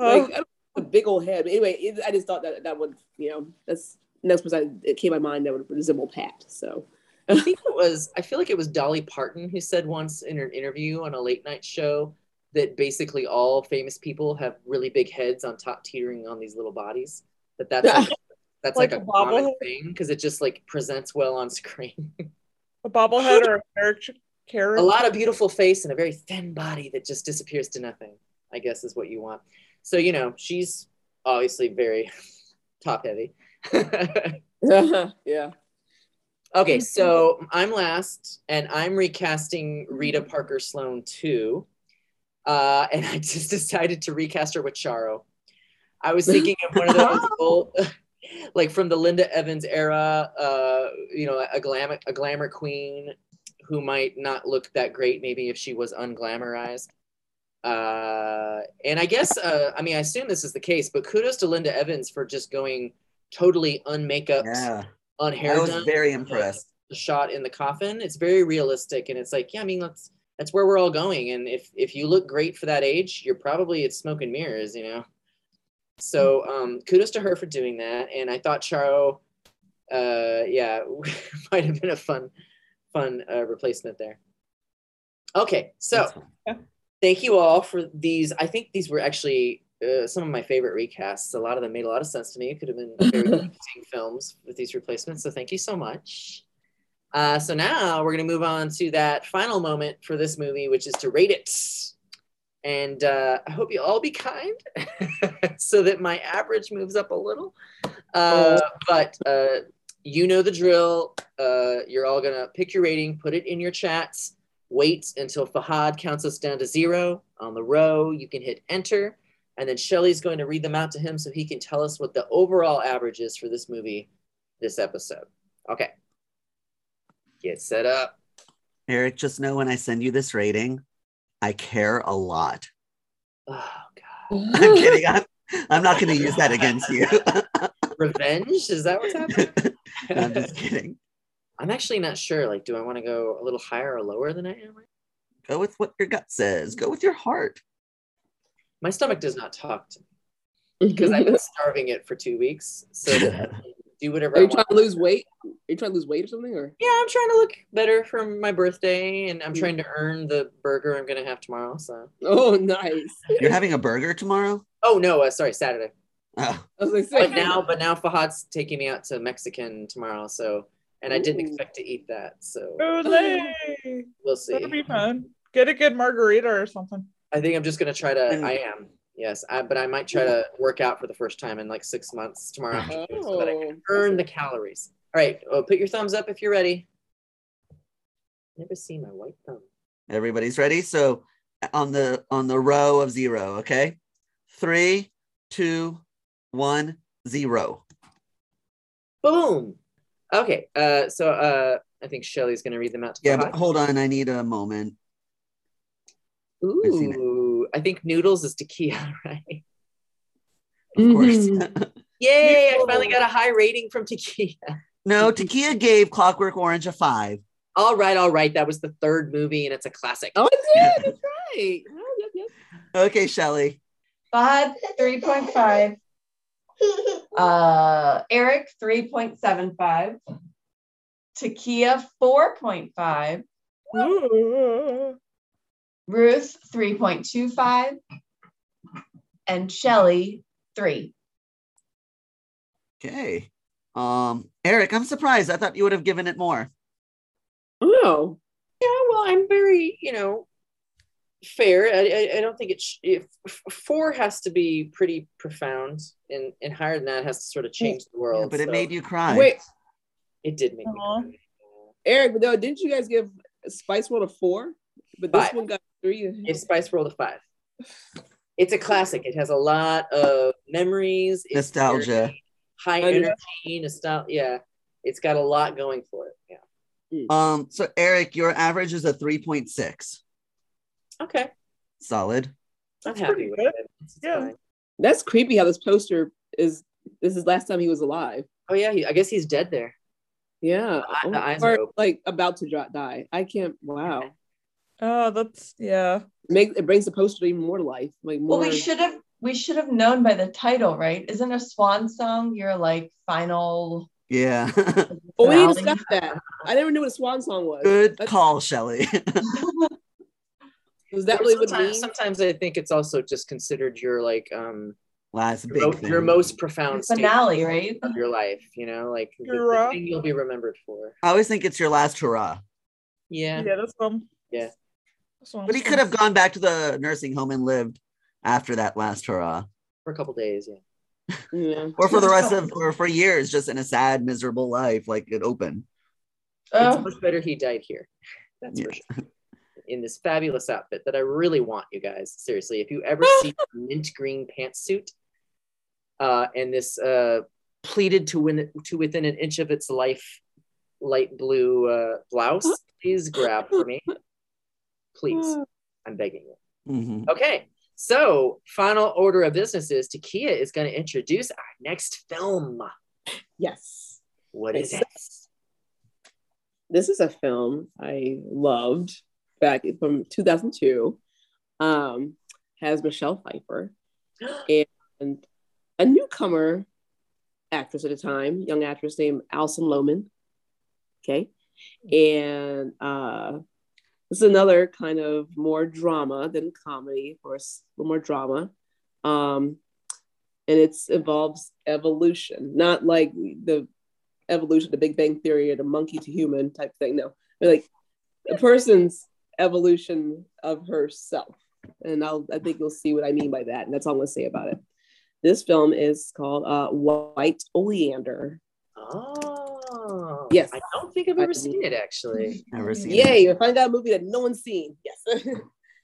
Oh. like I don't a big old head. But anyway, it, I just thought that that would, you know, that's the next person I, it came to my mind that would resemble Pat. So I think it was, I feel like it was Dolly Parton who said once in an interview on a late night show that basically all famous people have really big heads on top teetering on these little bodies. That that's like, that's like, Like a, a common thing because it just like presents well on screen. A bobblehead or a character? a lot of beautiful face and a very thin body that just disappears to nothing, I guess is what you want. So, you know, she's obviously very top heavy. yeah. Okay, so I'm last, and I'm recasting Rita Parker Sloan too. Uh, and I just decided to recast her with Charo. I was thinking of one of those old, like from the Linda Evans era, uh, you know, a glamour, a glamour queen who might not look that great, maybe if she was unglamorized. Uh, and I guess, uh, I mean, I assume this is the case, but kudos to Linda Evans for just going totally unmakeup, Yeah. Unhair I was done very impressed. the shot in the coffin. It's very realistic, and it's like, yeah, I mean, that's that's where we're all going. And if if you look great for that age, you're probably it's smoke and mirrors, you know. So um, kudos to her for doing that. And I thought Charo, uh, yeah, might have been a fun fun uh, replacement there. Okay, so thank you all for these. I think these were actually uh, some of my favorite recasts. A lot of them made a lot of sense to me. It could have been very interesting films with these replacements. So thank you so much. Uh, so now we're going to move on to that final moment for this movie, which is to rate it. And uh, I hope you all be kind so that my average moves up a little. Uh, but uh, you know the drill. Uh, you're all going to pick your rating, put it in your chats, wait until Fahad counts us down to zero. On the row, you can hit enter. And then Shelly's going to read them out to him so he can tell us what the overall average is for this movie this episode. Okay. Get set up. Eric, just know when I send you this rating, I care a lot. Oh, God. I'm kidding. I'm, I'm not going to use that against you. Revenge? Is that what's happening? I'm just kidding. I'm actually not sure. Like, do I want to go a little higher or lower than I am? Go with what your gut says. Go with your heart. My stomach does not talk to me because I've been starving it for two weeks. So that I can do whatever Are I you want. trying to lose weight? Are you trying to lose weight or something? Or Yeah, I'm trying to look better for my birthday, and I'm trying to earn the burger I'm gonna have tomorrow. So, oh, nice. You're having a burger tomorrow? oh no, uh, sorry, Saturday. Oh, I was like, But now, but now Fahad's taking me out to Mexican tomorrow. So, and I didn't Ooh. expect to eat that. So Olay. we'll see. That'll be fun. Get a good margarita or something. I think I'm just gonna try to. I am. Yes, I, but I might try to work out for the first time in like six months tomorrow afternoon so that I can Oh. earn the calories. All right, well, put your thumbs up if you're ready. Never see my white thumb. everybody's ready. So on the on the row of zero, okay? Three, two, one, zero. Boom. Okay, uh, so uh, I think Shelly's gonna read them out. To Yeah, but hold on, I need a moment. Seen it. Ooh, I think noodles is Takia, right? Of course. Mhm. Yay! I finally got a high rating from Takia. no, Takia gave Clockwork Orange a five. All right, all right. That was the third movie, and it's a classic. Oh, I did. That's right. Oh, yep, yep. Okay, Shelly. Fahad, 3.5. Uh, Eric, 3.75. Takia, 4.5. Ooh. Ruth, 3.25. And Shelly, 3. Okay. Um, Eric, I'm surprised. I thought you would have given it more. Oh, Yeah, well, I'm very, you know, fair. I, I, I don't think it's if four has to be pretty profound, and and higher than that has to sort of change the world. Yeah, but it made you cry. wait. It did make me cry. Eric, but no, didn't you guys give Spice World a four? But this Five. one got three. Give Spice World of five. It's a classic. It has a lot of memories, Nostalgia. high energy, nostalgia. Yeah, it's got a lot going for it. Yeah. Um, so Eric, your average is a 3.6. Okay, Solid. I'm That's happy with good. it. It's Yeah. fine. That's creepy how this poster is. This is last time he was alive. Oh yeah, he, I guess he's dead there. Yeah. The eye- the eyes or are like about to die. I can't. Wow. Oh, that's yeah. Make it brings the poster even more to life. Like more. Well, we should have we should have known by the title, right? Isn't a swan song your like final? Yeah. Oh, we finale? discussed that. I never knew what a swan song was. Good That's- call, Shelly. Was that really sometimes, means? sometimes I think it's also just considered your like um Last your, big mo- thing. your most profound statement finale, right? of your life. You know, like the, the thing you'll be remembered for. I always think it's your last hurrah. Yeah. Yeah, that's um. Yeah. That's But he could have gone back to the nursing home and lived after that last hurrah. for a couple days. Yeah. Yeah. Or for the rest of or for years, just in a sad, miserable life, like it opened. It's Oh, much better he died here. That's for sure. In this fabulous outfit that I really want, you guys. Seriously, if you ever see a mint green pantsuit, uh, and this uh, pleated to win to within an inch of its life, light blue uh, blouse, please grab for me. Please, I'm begging you. Mhm. Okay, so final order of business is Takia is going to introduce our next film. Yes. What is Yes. it? This is a film I loved back from 2002. Um, has Michelle Pfeiffer and a newcomer actress at the time, young actress named Alison Lohman. Okay. And uh, this is another kind of more drama than comedy, or a little more drama. Um, and it's involves evolution, not like the evolution, the Big Bang Theory, or the monkey to human type thing. No, but like a person's evolution of herself. And I'll, I think you'll see what I mean by that. And that's all I'm going to say about it. This film is called uh, White Oleander. Oh, Yes. I don't think I've ever seen it actually. Never seen it. Yay! I find out a movie that no one's seen. Yes.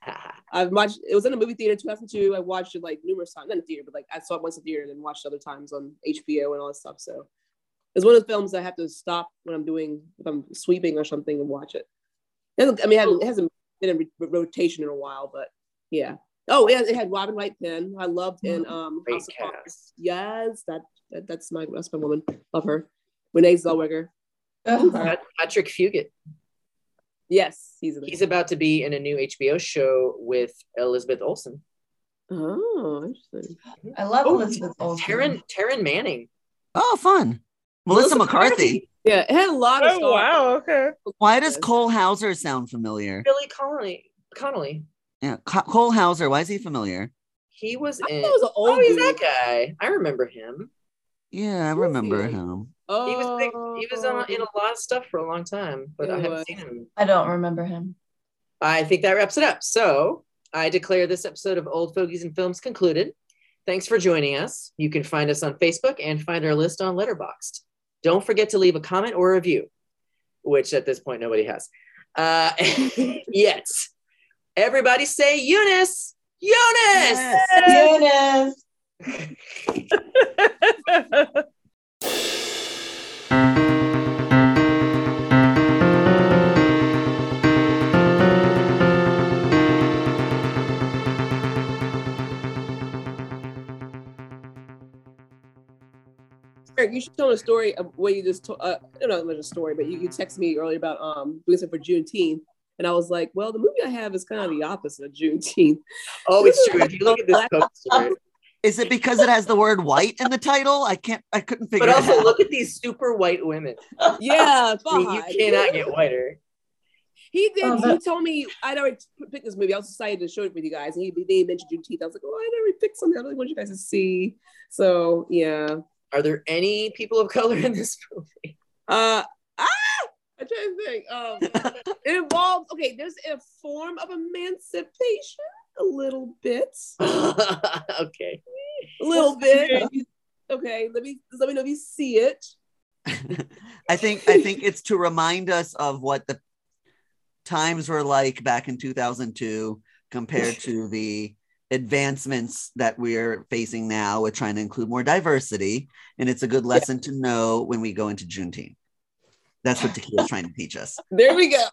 I've watched. It was in a movie theater in 2002. I watched it like numerous times, not in the theater, but like I saw it once in the theater and then watched other times on HBO and all that stuff. So it's one of the films I have to stop when I'm doing if I'm sweeping or something and watch it. It I mean, it hasn't, been in re- rotation in a while, but yeah. Oh, yeah, it had Robin Wright Penn. I loved in um House of Cards. Yes, that, that that's my that's my woman. Love her. Renee Zellweger. Oh. Pat- Patrick Fugit. Yes, he's in. He's about to be in a new HBO show with Elizabeth Olsen. oh, interesting. I love Oh, Elizabeth Olsen. Taryn Taryn Manning. Oh, fun. Melissa, Melissa McCarthy. Yeah, it had a lot of Oh stars. wow. Okay. Why does Cole Hauser sound familiar? Billy Connolly. Connolly. Yeah, Co- Cole Hauser. Why is he familiar? He was I in. was an old oh, he's dude. that guy. I remember him. Yeah, I remember he? him. Oh, He was big, he was on, in a lot of stuff for a long time, but I haven't was. seen him. I don't remember him. I think that wraps it up. So I declare this episode of Old Fogies and Films concluded. Thanks for joining us. You can find us on Facebook and find our list on Letterboxd. Don't forget to leave a comment or a review, which at this point nobody has. Uh, yet. Everybody say Eunice! Eunice! Eunice. Eric, you should tell a story of what you just told. Uh, I don't know a story, but you, you texted me earlier about um doing something for Juneteenth. And I was like, well, the movie I have is kind of the opposite of Juneteenth. Oh, it's true. If you look at this poster, Is it because it has the word white in the title? I can't. I couldn't figure but it also out. look at these super white women. Yeah, I mean, you cannot get whiter. He did. Oh, he told me I'd already picked this movie. I was excited to show it with you guys, and he, he mentioned Juneteenth. I was like, oh, I already picked something. I really want you guys to see. So yeah. Are there any people of color in this movie? Uh ah, I'm trying to think. Um, it involves okay. There's a form of emancipation, a little bit, okay. a little bit. Okay, let me let me know if you see it. I think I think it's to remind us of what the times were like back in 2002 compared to the advancements that we're facing now with trying to include more diversity. And it's a good lesson to know when we go into Juneteenth. That's what Takia is trying to teach us. There we go.